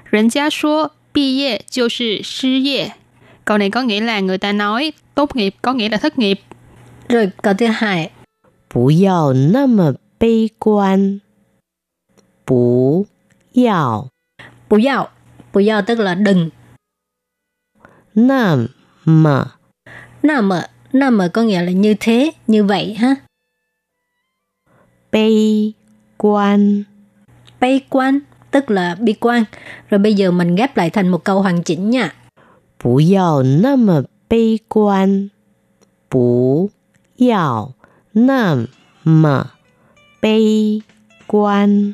[SPEAKER 4] 人家说毕业就是失业。Câu này có nghĩa là người ta nói tốt nghiệp có nghĩa là thất nghiệp.
[SPEAKER 1] Rồi câu thứ hai
[SPEAKER 5] 不要那么悲观。 bú yào.
[SPEAKER 1] Bú yào. Bú yào tức là đừng.
[SPEAKER 5] Nam mà.
[SPEAKER 1] Nam mà. Nam mà có nghĩa là như thế, như vậy ha.
[SPEAKER 5] Bi quan.
[SPEAKER 1] Bi quan tức là bi quan. Rồi bây giờ mình ghép lại thành một câu hoàn chỉnh nha.
[SPEAKER 5] Bú yào nam mà bi quan. Bú yào nam mà bi quan.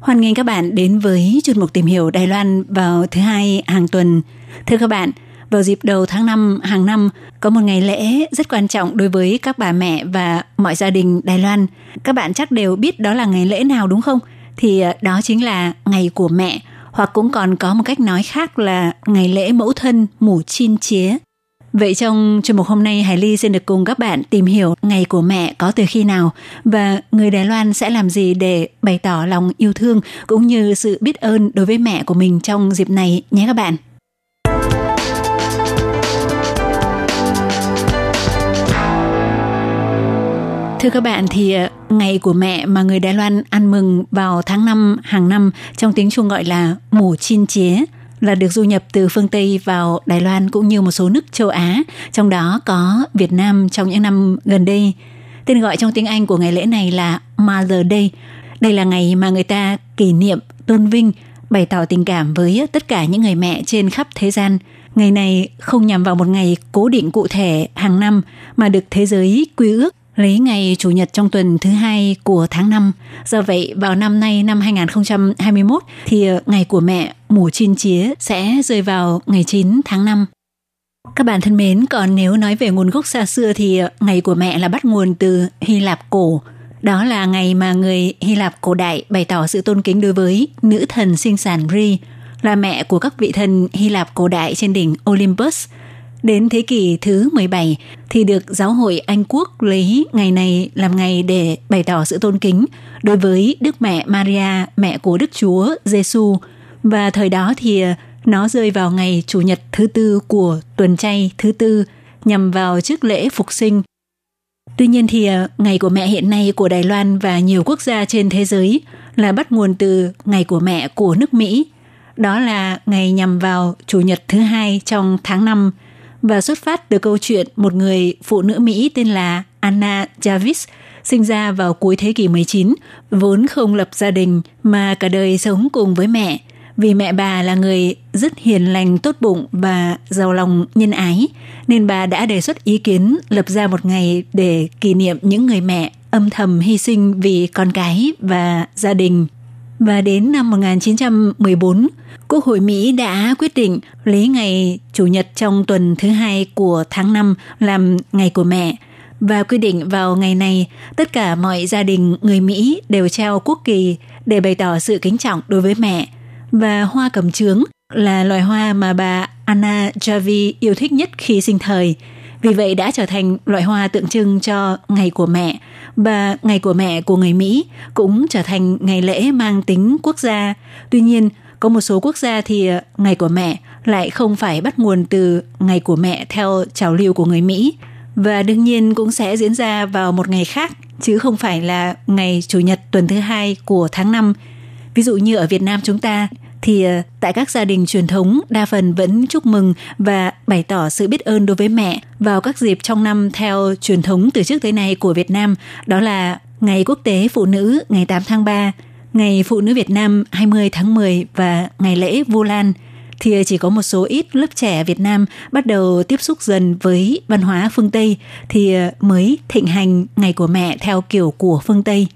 [SPEAKER 6] Hoan nghênh các bạn đến với chuyên mục tìm hiểu Đài Loan vào thứ hai hàng tuần. Thưa các bạn, vào dịp đầu tháng 5 hàng năm có một ngày lễ rất quan trọng đối với các bà mẹ và mọi gia đình Đài Loan. Các bạn chắc đều biết đó là ngày lễ nào đúng không? Thì ờ, đó chính là ngày của mẹ hoặc cũng còn có một cách nói khác là ngày lễ mẫu thân mủ chin chía. Vậy trong chuyên mục hôm nay, Hải Ly xin được cùng các bạn tìm hiểu ngày của mẹ có từ khi nào và người Đài Loan sẽ làm gì để bày tỏ lòng yêu thương cũng như sự biết ơn đối với mẹ của mình trong dịp này nhé các bạn. Thưa các bạn, thì ờ, ngày của mẹ mà người Đài Loan ăn mừng vào tháng 5 hàng năm trong tiếng Trung gọi là mù chin chế là được du nhập từ phương Tây vào Đài Loan cũng như một số nước châu Á, trong đó có Việt Nam trong những năm gần đây. Tên gọi trong tiếng Anh của ngày lễ này là Mother Day. Đây là ngày mà người ta kỷ niệm, tôn vinh, bày tỏ tình cảm với tất cả những người mẹ trên khắp thế gian. Ngày này không nhằm vào một ngày cố định cụ thể hàng năm mà được thế giới quy ước lấy ngày Chủ nhật trong tuần thứ hai của tháng 5. Do vậy, vào năm nay năm 2021 thì ờ, ngày của mẹ mùa chín chía sẽ rơi vào ngày 9 tháng 5. Các bạn thân mến, còn nếu nói về nguồn gốc xa xưa thì ờ, ngày của mẹ là bắt nguồn từ Hy Lạp cổ. Đó là ngày mà người Hy Lạp cổ đại bày tỏ sự tôn kính đối với nữ thần sinh sản Ri, là mẹ của các vị thần Hy Lạp cổ đại trên đỉnh Olympus – Đến thế kỷ thứ 17 thì được giáo hội Anh Quốc lấy ngày này làm ngày để bày tỏ sự tôn kính đối với Đức Mẹ Maria, mẹ của Đức Chúa Giêsu và thời đó thì ờ, nó rơi vào ngày Chủ nhật thứ tư của tuần chay thứ tư nhằm vào trước lễ phục sinh. Tuy nhiên thì ờ, ngày của mẹ hiện nay của Đài Loan và nhiều quốc gia trên thế giới là bắt nguồn từ ngày của mẹ của nước Mỹ. Đó là ngày nhằm vào Chủ nhật thứ hai trong tháng 5 và xuất phát từ câu chuyện một người phụ nữ Mỹ tên là Anna Jarvis sinh ra vào cuối thế kỷ 19, vốn không lập gia đình mà cả đời sống cùng với mẹ. Vì mẹ bà là người rất hiền lành, tốt bụng và giàu lòng nhân ái, nên bà đã đề xuất ý kiến lập ra một ngày để kỷ niệm những người mẹ âm thầm hy sinh vì con cái và gia đình. Và đến năm 1914, Quốc hội Mỹ đã quyết định lấy ngày Chủ nhật trong tuần thứ hai của tháng 5 làm ngày của mẹ và quy định vào ngày này tất cả mọi gia đình người Mỹ đều treo quốc kỳ để bày tỏ sự kính trọng đối với mẹ. Và hoa cẩm trướng là loài hoa mà bà Anna Javi yêu thích nhất khi sinh thời. Vì vậy đã trở thành loại hoa tượng trưng cho ngày của mẹ và ngày của mẹ của người Mỹ cũng trở thành ngày lễ mang tính quốc gia. Tuy nhiên, có một số quốc gia thì ờ, ngày của mẹ lại không phải bắt nguồn từ ngày của mẹ theo trào lưu của người Mỹ và đương nhiên cũng sẽ diễn ra vào một ngày khác chứ không phải là ngày chủ nhật tuần thứ hai của tháng 5. Ví dụ như ở Việt Nam chúng ta thì ờ, tại các gia đình truyền thống đa phần vẫn chúc mừng và bày tỏ sự biết ơn đối với mẹ vào các dịp trong năm theo truyền thống từ trước tới nay của Việt Nam đó là Ngày Quốc tế Phụ nữ ngày 8 tháng 3, Ngày Phụ nữ Việt Nam 20 tháng 10 và Ngày lễ Vu Lan thì ờ, chỉ có một số ít lớp trẻ Việt Nam bắt đầu tiếp xúc dần với văn hóa phương Tây thì ờ, mới thịnh hành ngày của mẹ theo kiểu của phương Tây.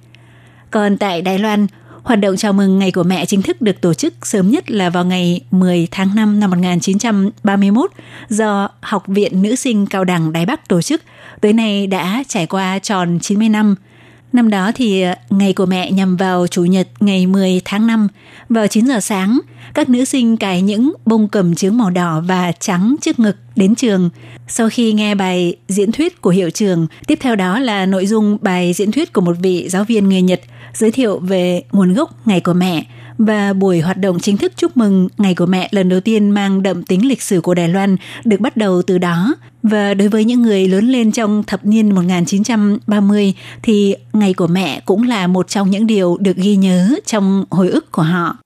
[SPEAKER 6] Còn tại Đài Loan, Hoạt động chào mừng Ngày của Mẹ chính thức được tổ chức sớm nhất là vào ngày 10 tháng 5 năm 1931 do Học viện Nữ sinh Cao đẳng Đài Bắc tổ chức. Tới nay đã trải qua tròn 90 năm. Năm đó thì ờ, Ngày của Mẹ nhằm vào Chủ nhật ngày 10 tháng 5 vào 9 giờ sáng. Các nữ sinh cài những bông cầm chướng màu đỏ và trắng trước ngực đến trường. Sau khi nghe bài diễn thuyết của hiệu trường, tiếp theo đó là nội dung bài diễn thuyết của một vị giáo viên người Nhật giới thiệu về nguồn gốc Ngày của Mẹ và buổi hoạt động chính thức chúc mừng Ngày của Mẹ lần đầu tiên mang đậm tính lịch sử của Đài Loan được bắt đầu từ đó. Và đối với những người lớn lên trong thập niên 1930 thì Ngày của Mẹ cũng là một trong những điều được ghi nhớ trong hồi ức của họ.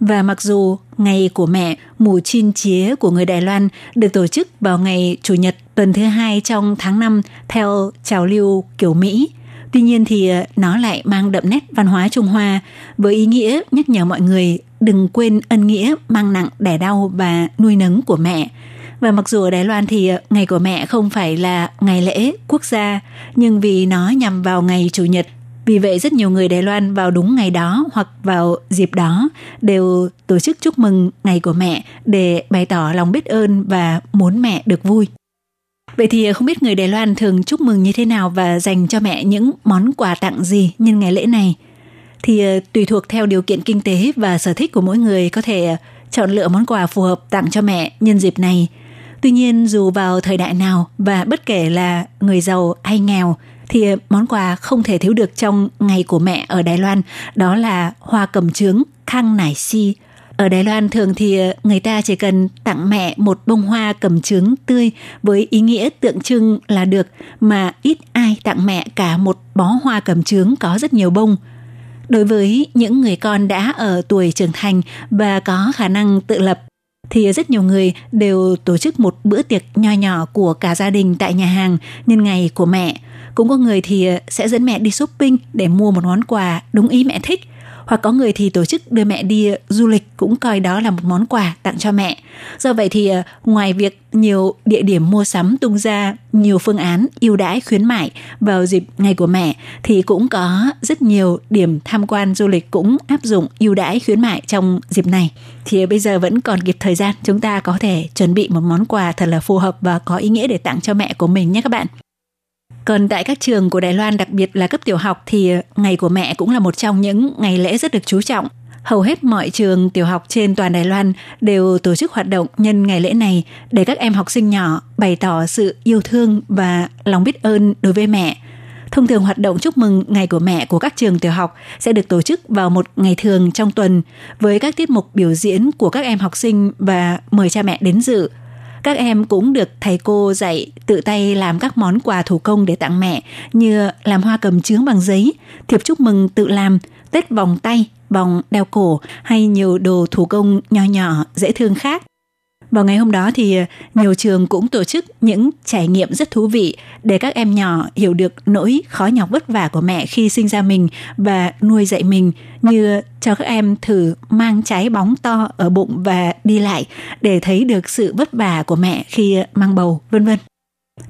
[SPEAKER 6] Và mặc dù ngày của mẹ mù chin chía của người Đài Loan được tổ chức vào ngày Chủ nhật tuần thứ hai trong tháng 5 theo trào lưu kiểu Mỹ, tuy nhiên thì ờ, nó lại mang đậm nét văn hóa Trung Hoa với ý nghĩa nhắc nhở mọi người đừng quên ân nghĩa mang nặng đẻ đau và nuôi nấng của mẹ. Và mặc dù ở Đài Loan thì ờ, ngày của mẹ không phải là ngày lễ quốc gia, nhưng vì nó nhằm vào ngày Chủ nhật vì vậy rất nhiều người Đài Loan vào đúng ngày đó hoặc vào dịp đó đều tổ chức chúc mừng ngày của mẹ để bày tỏ lòng biết ơn và muốn mẹ được vui. Vậy thì không biết người Đài Loan thường chúc mừng như thế nào và dành cho mẹ những món quà tặng gì nhân ngày lễ này? Thì ờ, tùy thuộc theo điều kiện kinh tế và sở thích của mỗi người có thể ờ, chọn lựa món quà phù hợp tặng cho mẹ nhân dịp này. Tuy nhiên, dù vào thời đại nào và bất kể là người giàu hay nghèo, thì ờ, món quà không thể thiếu được trong ngày của mẹ ở Đài Loan, đó là hoa cầm trướng khang nải si. Ở Đài Loan thường thì ờ, người ta chỉ cần tặng mẹ một bông hoa cầm trứng tươi với ý nghĩa tượng trưng là được, mà ít ai tặng mẹ cả một bó hoa cầm trứng có rất nhiều bông. Đối với những người con đã ở tuổi trưởng thành và có khả năng tự lập, thì rất nhiều người đều tổ chức một bữa tiệc nho nhỏ của cả gia đình tại nhà hàng nhân ngày của mẹ cũng có người thì ờ, sẽ dẫn mẹ đi shopping để mua một món quà đúng ý mẹ thích hoặc có người thì tổ chức đưa mẹ đi ờ, du lịch cũng coi đó là một món quà tặng cho mẹ. Do vậy thì ờ, ngoài việc nhiều địa điểm mua sắm tung ra nhiều phương án ưu đãi, khuyến mại vào dịp ngày của mẹ, thì cũng có rất nhiều điểm tham quan du lịch cũng áp dụng ưu đãi, khuyến mại trong dịp này. Thì ờ, bây giờ vẫn còn kịp thời gian, chúng ta có thể chuẩn bị một món quà thật là phù hợp và có ý nghĩa để tặng cho mẹ của mình nhé các bạn. Còn tại các trường của Đài Loan, đặc biệt là cấp tiểu học thì ngày của mẹ cũng là một trong những ngày lễ rất được chú trọng. Hầu hết mọi trường tiểu học trên toàn Đài Loan đều tổ chức hoạt động nhân ngày lễ này để các em học sinh nhỏ bày tỏ sự yêu thương và lòng biết ơn đối với mẹ. Thông thường hoạt động chúc mừng ngày của mẹ của các trường tiểu học sẽ được tổ chức vào một ngày thường trong tuần với các tiết mục biểu diễn của các em học sinh và mời cha mẹ đến dự – các em cũng được thầy cô dạy tự tay làm các món quà thủ công để tặng mẹ như làm hoa cầm chướng bằng giấy, thiệp chúc mừng tự làm, tết vòng tay, vòng đeo cổ hay nhiều đồ thủ công nhỏ nhỏ dễ thương khác. Vào ngày hôm đó thì ờ, nhiều trường cũng tổ chức những trải nghiệm rất thú vị để các em nhỏ hiểu được nỗi khó nhọc vất vả của mẹ khi sinh ra mình và nuôi dạy mình như cho các em thử mang trái bóng to ở bụng và đi lại để thấy được sự vất vả của mẹ khi ờ, mang bầu, vân vân.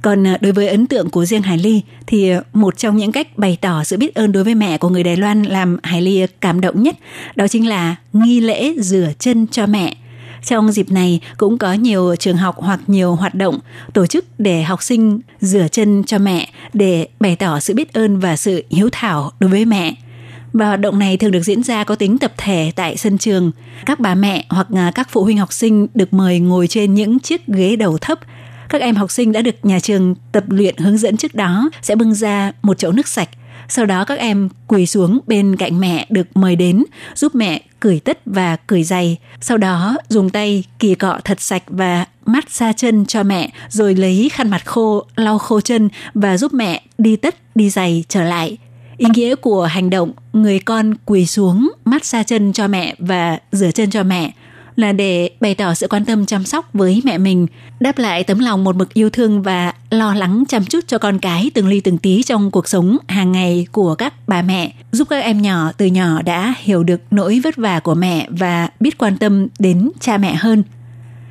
[SPEAKER 6] Còn ờ, đối với ấn tượng của riêng Hải Ly thì một trong những cách bày tỏ sự biết ơn đối với mẹ của người Đài Loan làm Hải Ly cảm động nhất đó chính là nghi lễ rửa chân cho mẹ – trong dịp này cũng có nhiều trường học hoặc nhiều hoạt động tổ chức để học sinh rửa chân cho mẹ để bày tỏ sự biết ơn và sự hiếu thảo đối với mẹ. Và hoạt động này thường được diễn ra có tính tập thể tại sân trường. Các bà mẹ hoặc à, các phụ huynh học sinh được mời ngồi trên những chiếc ghế đầu thấp các em học sinh đã được nhà trường tập luyện hướng dẫn trước đó sẽ bưng ra một chậu nước sạch sau đó các em quỳ xuống bên cạnh mẹ được mời đến, giúp mẹ cởi tất và cởi giày. Sau đó dùng tay kỳ cọ thật sạch và mát xa chân cho mẹ, rồi lấy khăn mặt khô lau khô chân và giúp mẹ đi tất đi giày trở lại. Ý nghĩa của hành động người con quỳ xuống mát xa chân cho mẹ và rửa chân cho mẹ là để bày tỏ sự quan tâm chăm sóc với mẹ mình, đáp lại tấm lòng một mực yêu thương và lo lắng chăm chút cho con cái từng ly từng tí trong cuộc sống hàng ngày của các bà mẹ, giúp các em nhỏ từ nhỏ đã hiểu được nỗi vất vả của mẹ và biết quan tâm đến cha mẹ hơn.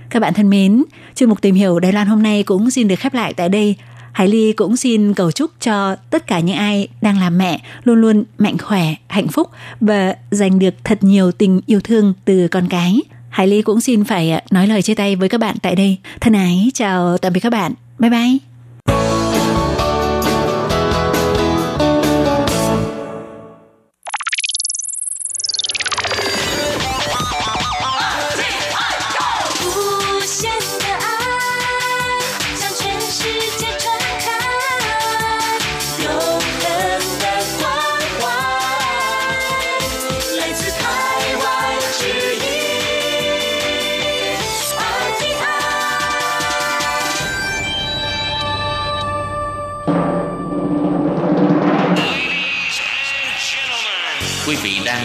[SPEAKER 6] Các bạn thân mến, chuyên mục tìm hiểu Đài Loan hôm nay cũng xin được khép lại tại đây. Hải Ly cũng xin cầu chúc cho tất cả những ai đang làm mẹ luôn luôn mạnh khỏe, hạnh phúc và giành được thật nhiều tình yêu thương từ con cái. Hải Ly cũng xin phải à, nói lời chia tay với các bạn tại đây. Thân ái, chào tạm biệt các bạn. Bye bye.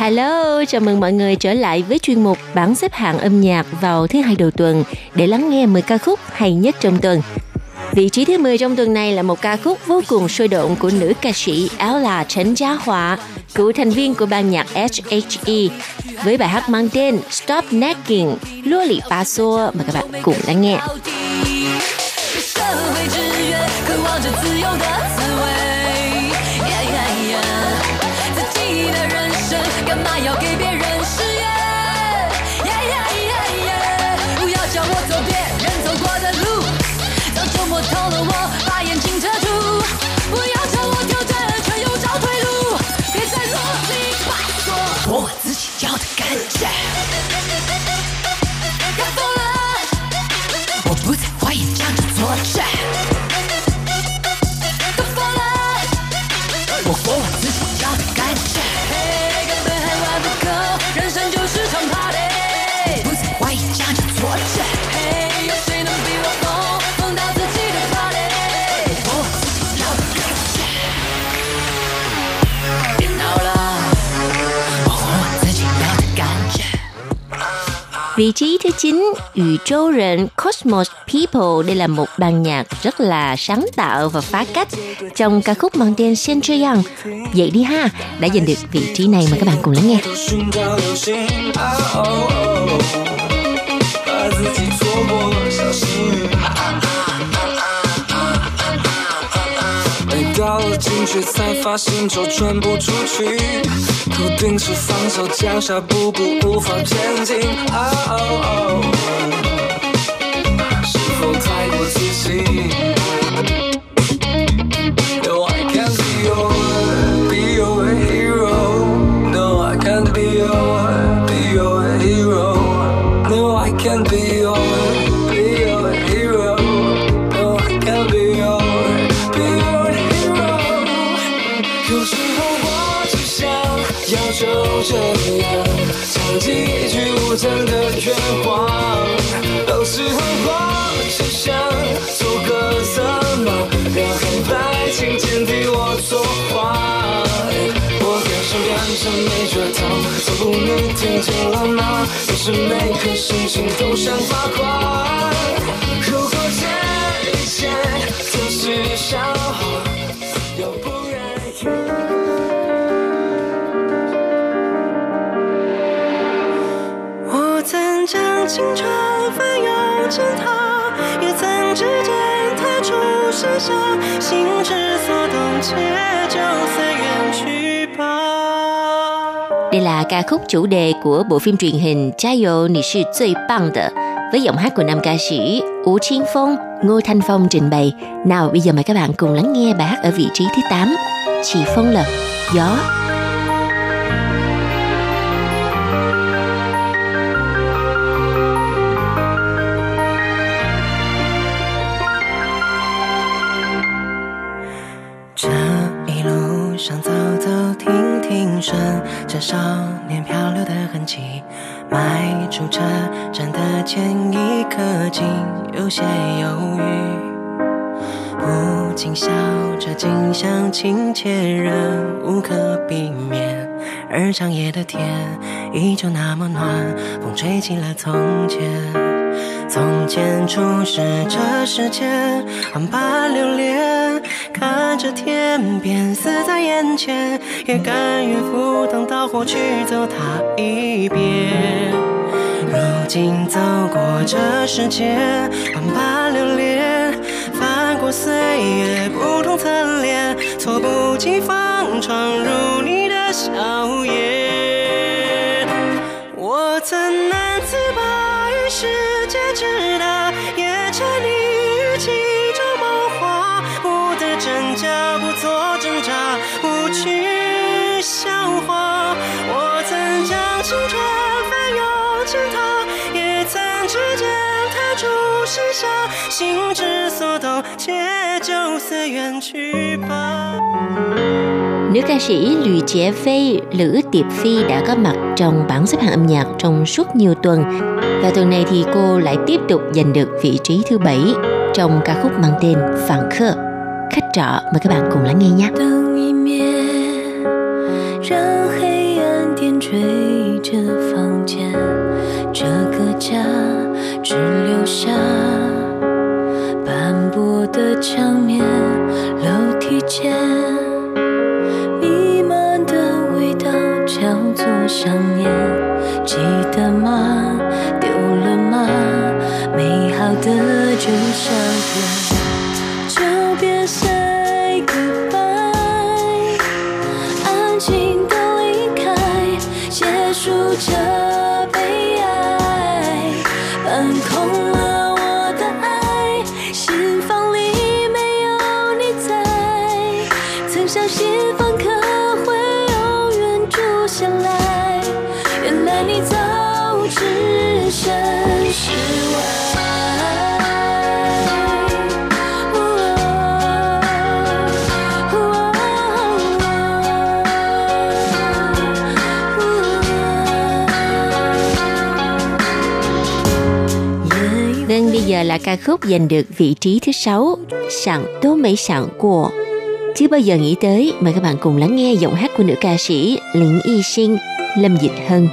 [SPEAKER 7] Hello, chào mừng mọi người trở lại với chuyên mục bảng xếp hạng âm nhạc vào thứ hai đầu tuần để lắng nghe 10 ca khúc hay nhất trong tuần. Vị trí thứ 10 trong tuần này là một ca khúc vô cùng sôi động của nữ ca sĩ áo là Trấn Gia Hỏa, cựu thành viên của ban nhạc SHE, với bài hát mang tên Stop Nagging, Lua Lì Ba Xua mà các bạn cùng lắng nghe.
[SPEAKER 8] 社会志愿，渴望着自由的
[SPEAKER 7] Vị trí thứ 9,宇宙人 Cosmos People. Đây là một ban nhạc rất là sáng tạo và phá cách trong ca khúc mang tên Sen Yang. Vậy đi ha, đã giành được vị trí này mời các bạn cùng lắng nghe.
[SPEAKER 9] 却才发现就转不出去，头顶是放手脚下步步无法前进。哦哦哦，是否太过自信？没觉痛，走步你听见了吗？有时每颗心情都想发狂。如果这一切都是笑话，要不然。
[SPEAKER 8] 我曾将青春翻涌成她，也曾指尖弹出盛夏，心之所动，且就随
[SPEAKER 7] ca khúc chủ đề của bộ phim truyền hình Cha Yo Nì Sư最棒的 với giọng hát của nam ca sĩ Ú Chiến Phong, Ngô Thanh Phong trình bày. Nào bây giờ mời các bạn cùng lắng nghe bài hát ở vị trí thứ 8, Chỉ Phong Lật, Gió.
[SPEAKER 8] 这一路上走走停停，顺
[SPEAKER 10] 着少 迈出车站的前一刻，竟有些犹豫。不禁笑着，近乡情怯，仍无可避免。而长夜的天依旧那么暖，风吹起了从前。从前初识这世间，万般留恋，看着天边死在眼前，也甘愿赴汤蹈火去走它一遍。如今走过这世间，万般留恋，翻过岁月不同侧脸，猝不及防闯入你的笑颜。我曾难世界之大，也沉溺于其中梦话，不得真假，不做挣扎，不去笑话。我曾将青春翻涌成她，也曾指尖弹出盛夏，心之所动，且就此远去吧。
[SPEAKER 7] Nữ ca sĩ Lü Trẻ Phi, Lữ Tiệp Phi đã có mặt trong bảng xếp hạng âm nhạc trong suốt nhiều tuần và tuần này thì cô lại tiếp tục giành được vị trí thứ bảy trong ca khúc mang tên Phản Khơ. Khách trọ mời các bạn cùng lắng nghe nhé.
[SPEAKER 8] 灯一灭，让黑暗点缀着房间。这个家只留下斑驳的墙面，楼梯间弥漫的味道叫做想念。记得吗？ 相信访客会永远住下来，原来你早置身事外。
[SPEAKER 7] Vâng, bây giờ là ca khúc giành được vị trí thứ sáu, Sẵn Tố Mấy Sẵn Của. Chưa bao giờ nghĩ tới, mời các bạn cùng lắng nghe giọng hát của nữ ca sĩ Lĩnh Y Sinh, Lâm Dịch Hân.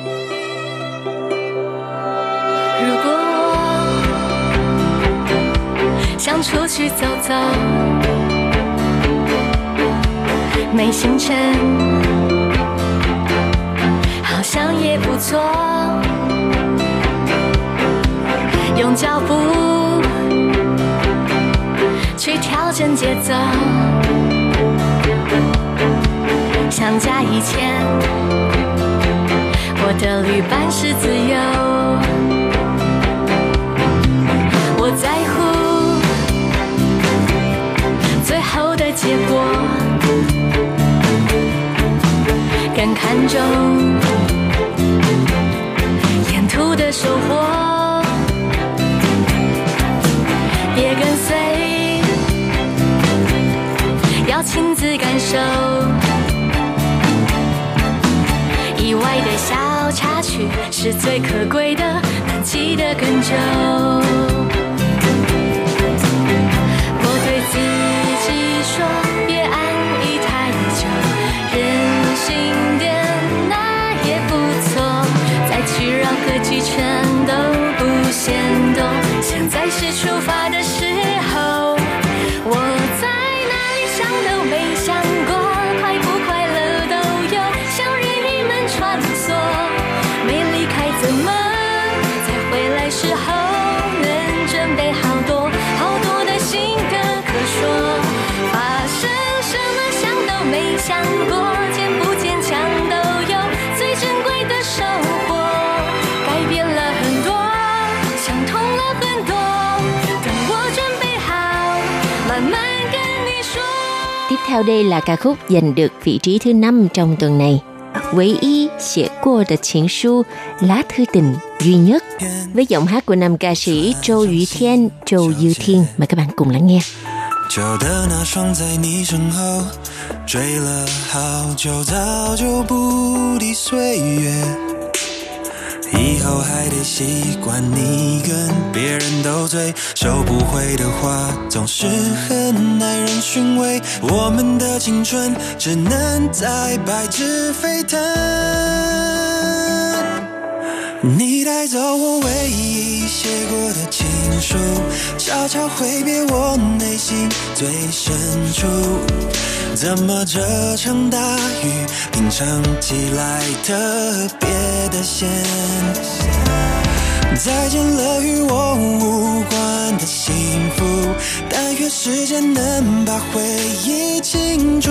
[SPEAKER 8] 如果我想出去走走，没行程，好像也不错。用脚步去调整节奏， 相加以前，我的旅伴是自由。我在乎最后的结果，更看重沿途的收获。别跟随，要亲自感受意外的小插曲是最可贵的，能记得更久。我对自己说，别安逸太久，任性点那也不错。再去让歌曲全都不嫌多，现在是
[SPEAKER 7] theo đây là ca khúc giành được vị trí thứ năm trong tuần này.唯一写过的情书 lá thư tình duy nhất với giọng hát của nam ca sĩ Châu Yu Thiên, Châu Yu Thiên. Mời các bạn cùng lắng nghe.
[SPEAKER 11] 旧的那双在你身后，
[SPEAKER 9] 追了好久，早就不敌岁月。 以后还得习惯你跟别人斗嘴，收不回的话总是很耐人寻味。我们的青春只能在白纸沸腾。你带走我唯一写过的情书，悄悄挥别我内心最深处。怎么这场大雨品尝起来特别的咸？再见了与我无关的幸福，但愿时间能把回忆清除，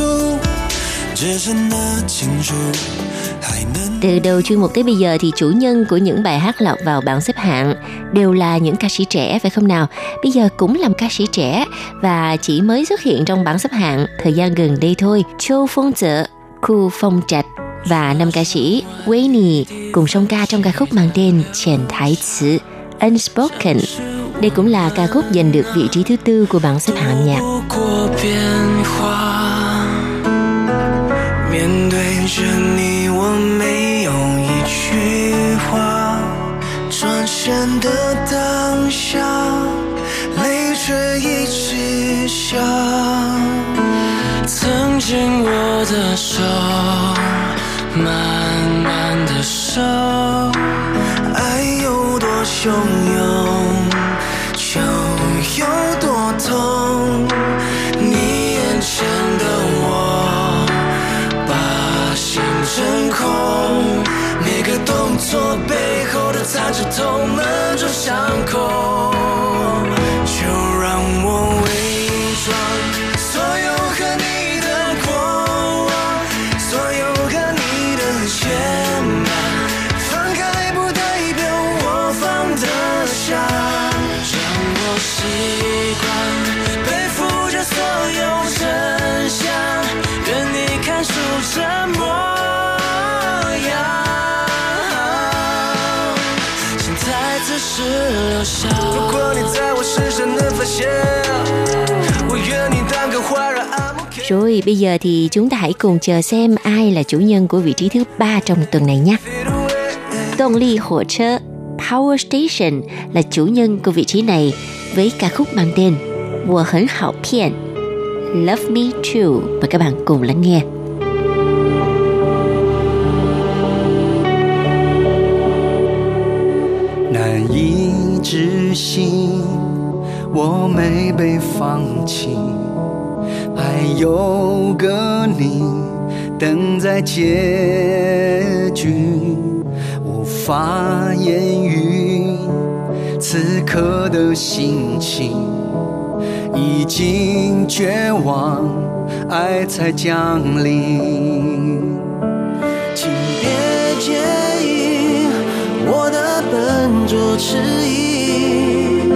[SPEAKER 7] Từ đầu chuyên mục tới bây giờ thì chủ nhân của những bài hát lọt vào bảng xếp hạng đều là những ca sĩ trẻ phải không nào? Bây giờ cũng làm ca sĩ trẻ và chỉ mới xuất hiện trong bảng xếp hạng thời gian gần đây thôi. Châu Phong Trợ, Khu Phong Trạch và năm ca sĩ Wayne cùng song ca trong ca khúc mang tên Chèn Thái 词 Unspoken. Đây cũng là ca khúc giành được vị trí thứ tư của bảng xếp hạng nhạc.
[SPEAKER 9] 着你，我没有一句话。转身的当下，泪却一直下。曾经握的手，慢慢的收，爱有多汹涌。
[SPEAKER 7] Rồi bây giờ thì chúng ta hãy cùng chờ xem ai là chủ nhân của vị trí thứ ba trong tuần này nhé. Tôn Ly Hỗ trợ Power Station là chủ nhân của vị trí này với ca khúc mang tên Wo hấn hảo phiền Love Me True. Mời các bạn cùng lắng nghe.
[SPEAKER 9] 难以置信，我没被放弃， 还有个你等在结局，无法言喻此刻的心情，已经绝望，爱才降临。请别介意我的笨拙迟疑，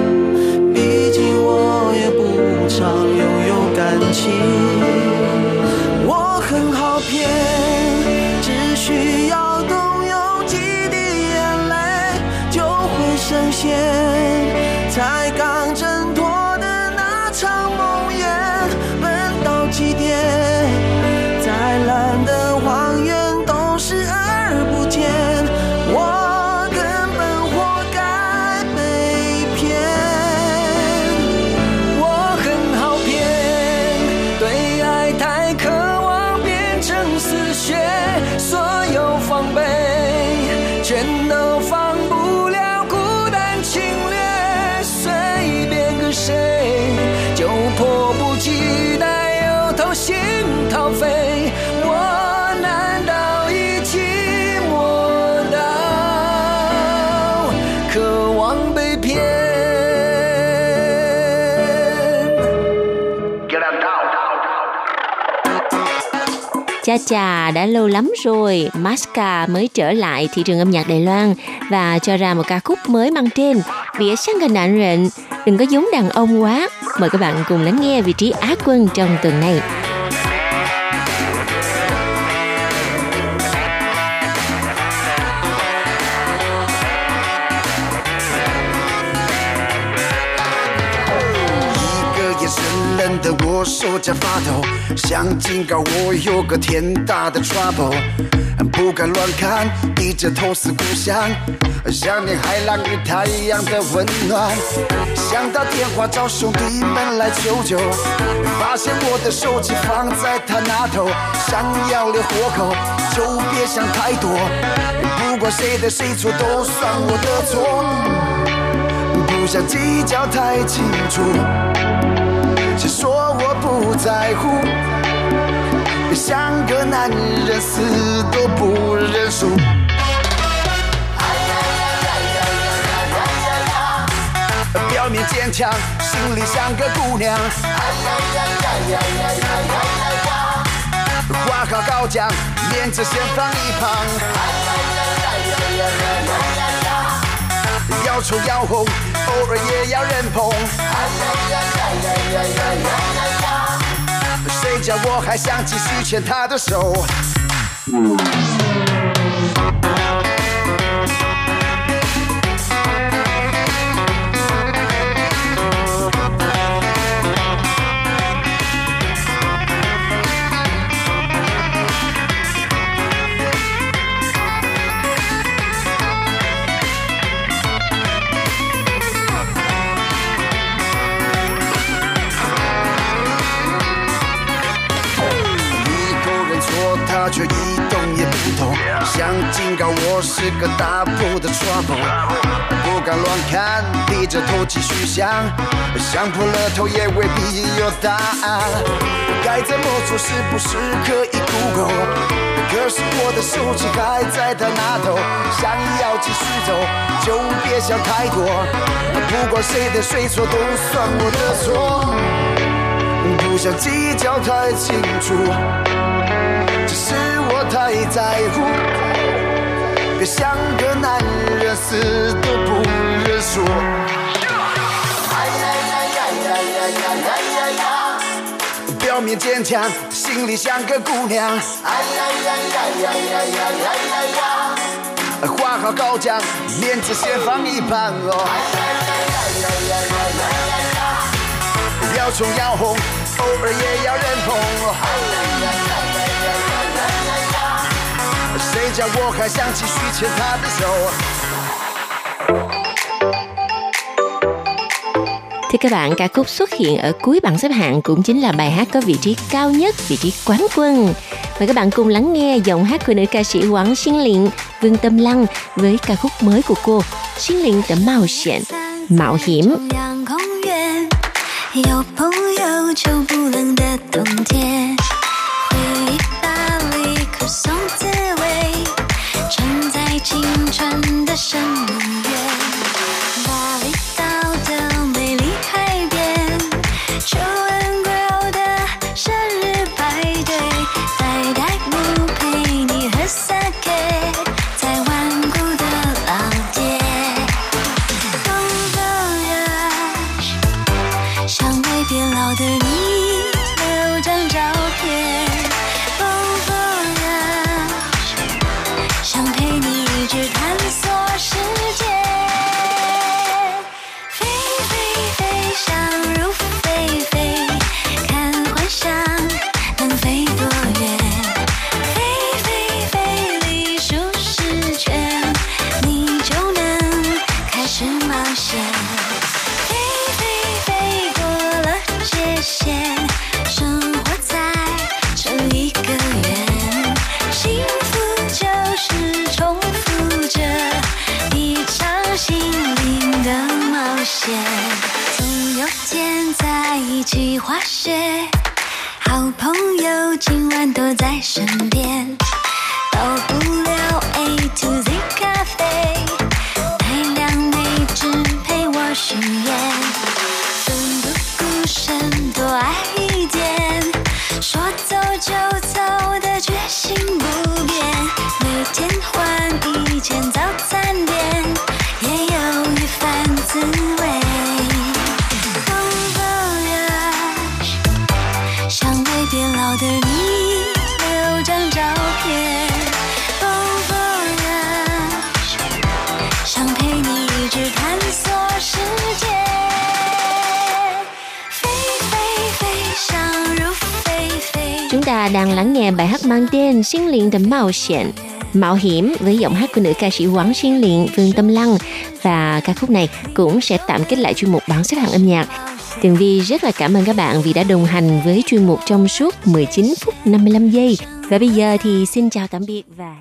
[SPEAKER 9] 毕竟我也不常拥有感情。
[SPEAKER 7] Cha chà đã lâu lắm rồi, Masca mới trở lại thị trường âm nhạc Đài Loan và cho ra một ca khúc mới mang tên Vỉa sang gần nạn rịnh. Đừng có giống đàn ông quá. Mời các bạn cùng lắng nghe vị trí Á quân trong tuần này.
[SPEAKER 12] 生冷得我手脚发抖，想警告我有个天大的 trouble，不敢乱看，低着头思故乡，想念海浪与太阳的温暖。想打电话找兄弟们来求救，发现我的手机放在他那头，想要留活口就别想太多，不管谁对谁错都算我的错，不想计较太清楚。谁说我不在乎？像个男人，死都不认输。表面坚强，心里像个姑娘。话好高讲，面子先放一旁。哎呀呀呀呀呀要丑要红，偶尔也要人捧。谁叫我还想继续牵她的手？个大步的穿过不敢乱看，低着头继续想，想破了头也未必有答案。该怎么做，是不是可以 Google？可是我的手机还在他那头，想要继续走，就别想太多，不管谁对谁错，都算我的错。不想计较太清楚，只是我太在乎。也像个男人死都不认说。哎呀呀呀呀呀呀呀呀呀表面坚强心里像个姑娘哎呀呀呀呀呀呀呀呀呀话好高讲面子先放一旁哦哎呀呀呀呀呀呀呀呀要穷要红偶尔也要认捧哦哎呀呀呀叫我还想继续牵她的手？
[SPEAKER 7] Thưa các bạn, ca khúc xuất hiện ở cuối bảng xếp hạng cũng chính là bài hát có vị trí cao nhất, vị trí quán quân. Mời các bạn cùng lắng nghe giọng hát của nữ ca sĩ Quảng Xin Liện, Vương Tâm Lăng với ca khúc mới của cô, Xin Liện的冒险, mạo hiểm.
[SPEAKER 13] 中央公园，有朋友就不冷的冬天，回忆把离可颂滋味，沉 在青春的深夜，巴
[SPEAKER 7] 黎。Tên Xin liền hiểm Mạo hiểm với giọng hát của nữ ca sĩ Quảng Xuyên Liền, Vương Tâm Lăng và ca khúc này cũng sẽ tạm kết lại chuyên mục bảng xếp hạng âm nhạc. Tường Vi rất là cảm ơn các bạn vì đã đồng hành với chuyên mục trong suốt 19 phút 55 giây. Và bây giờ thì xin chào tạm biệt và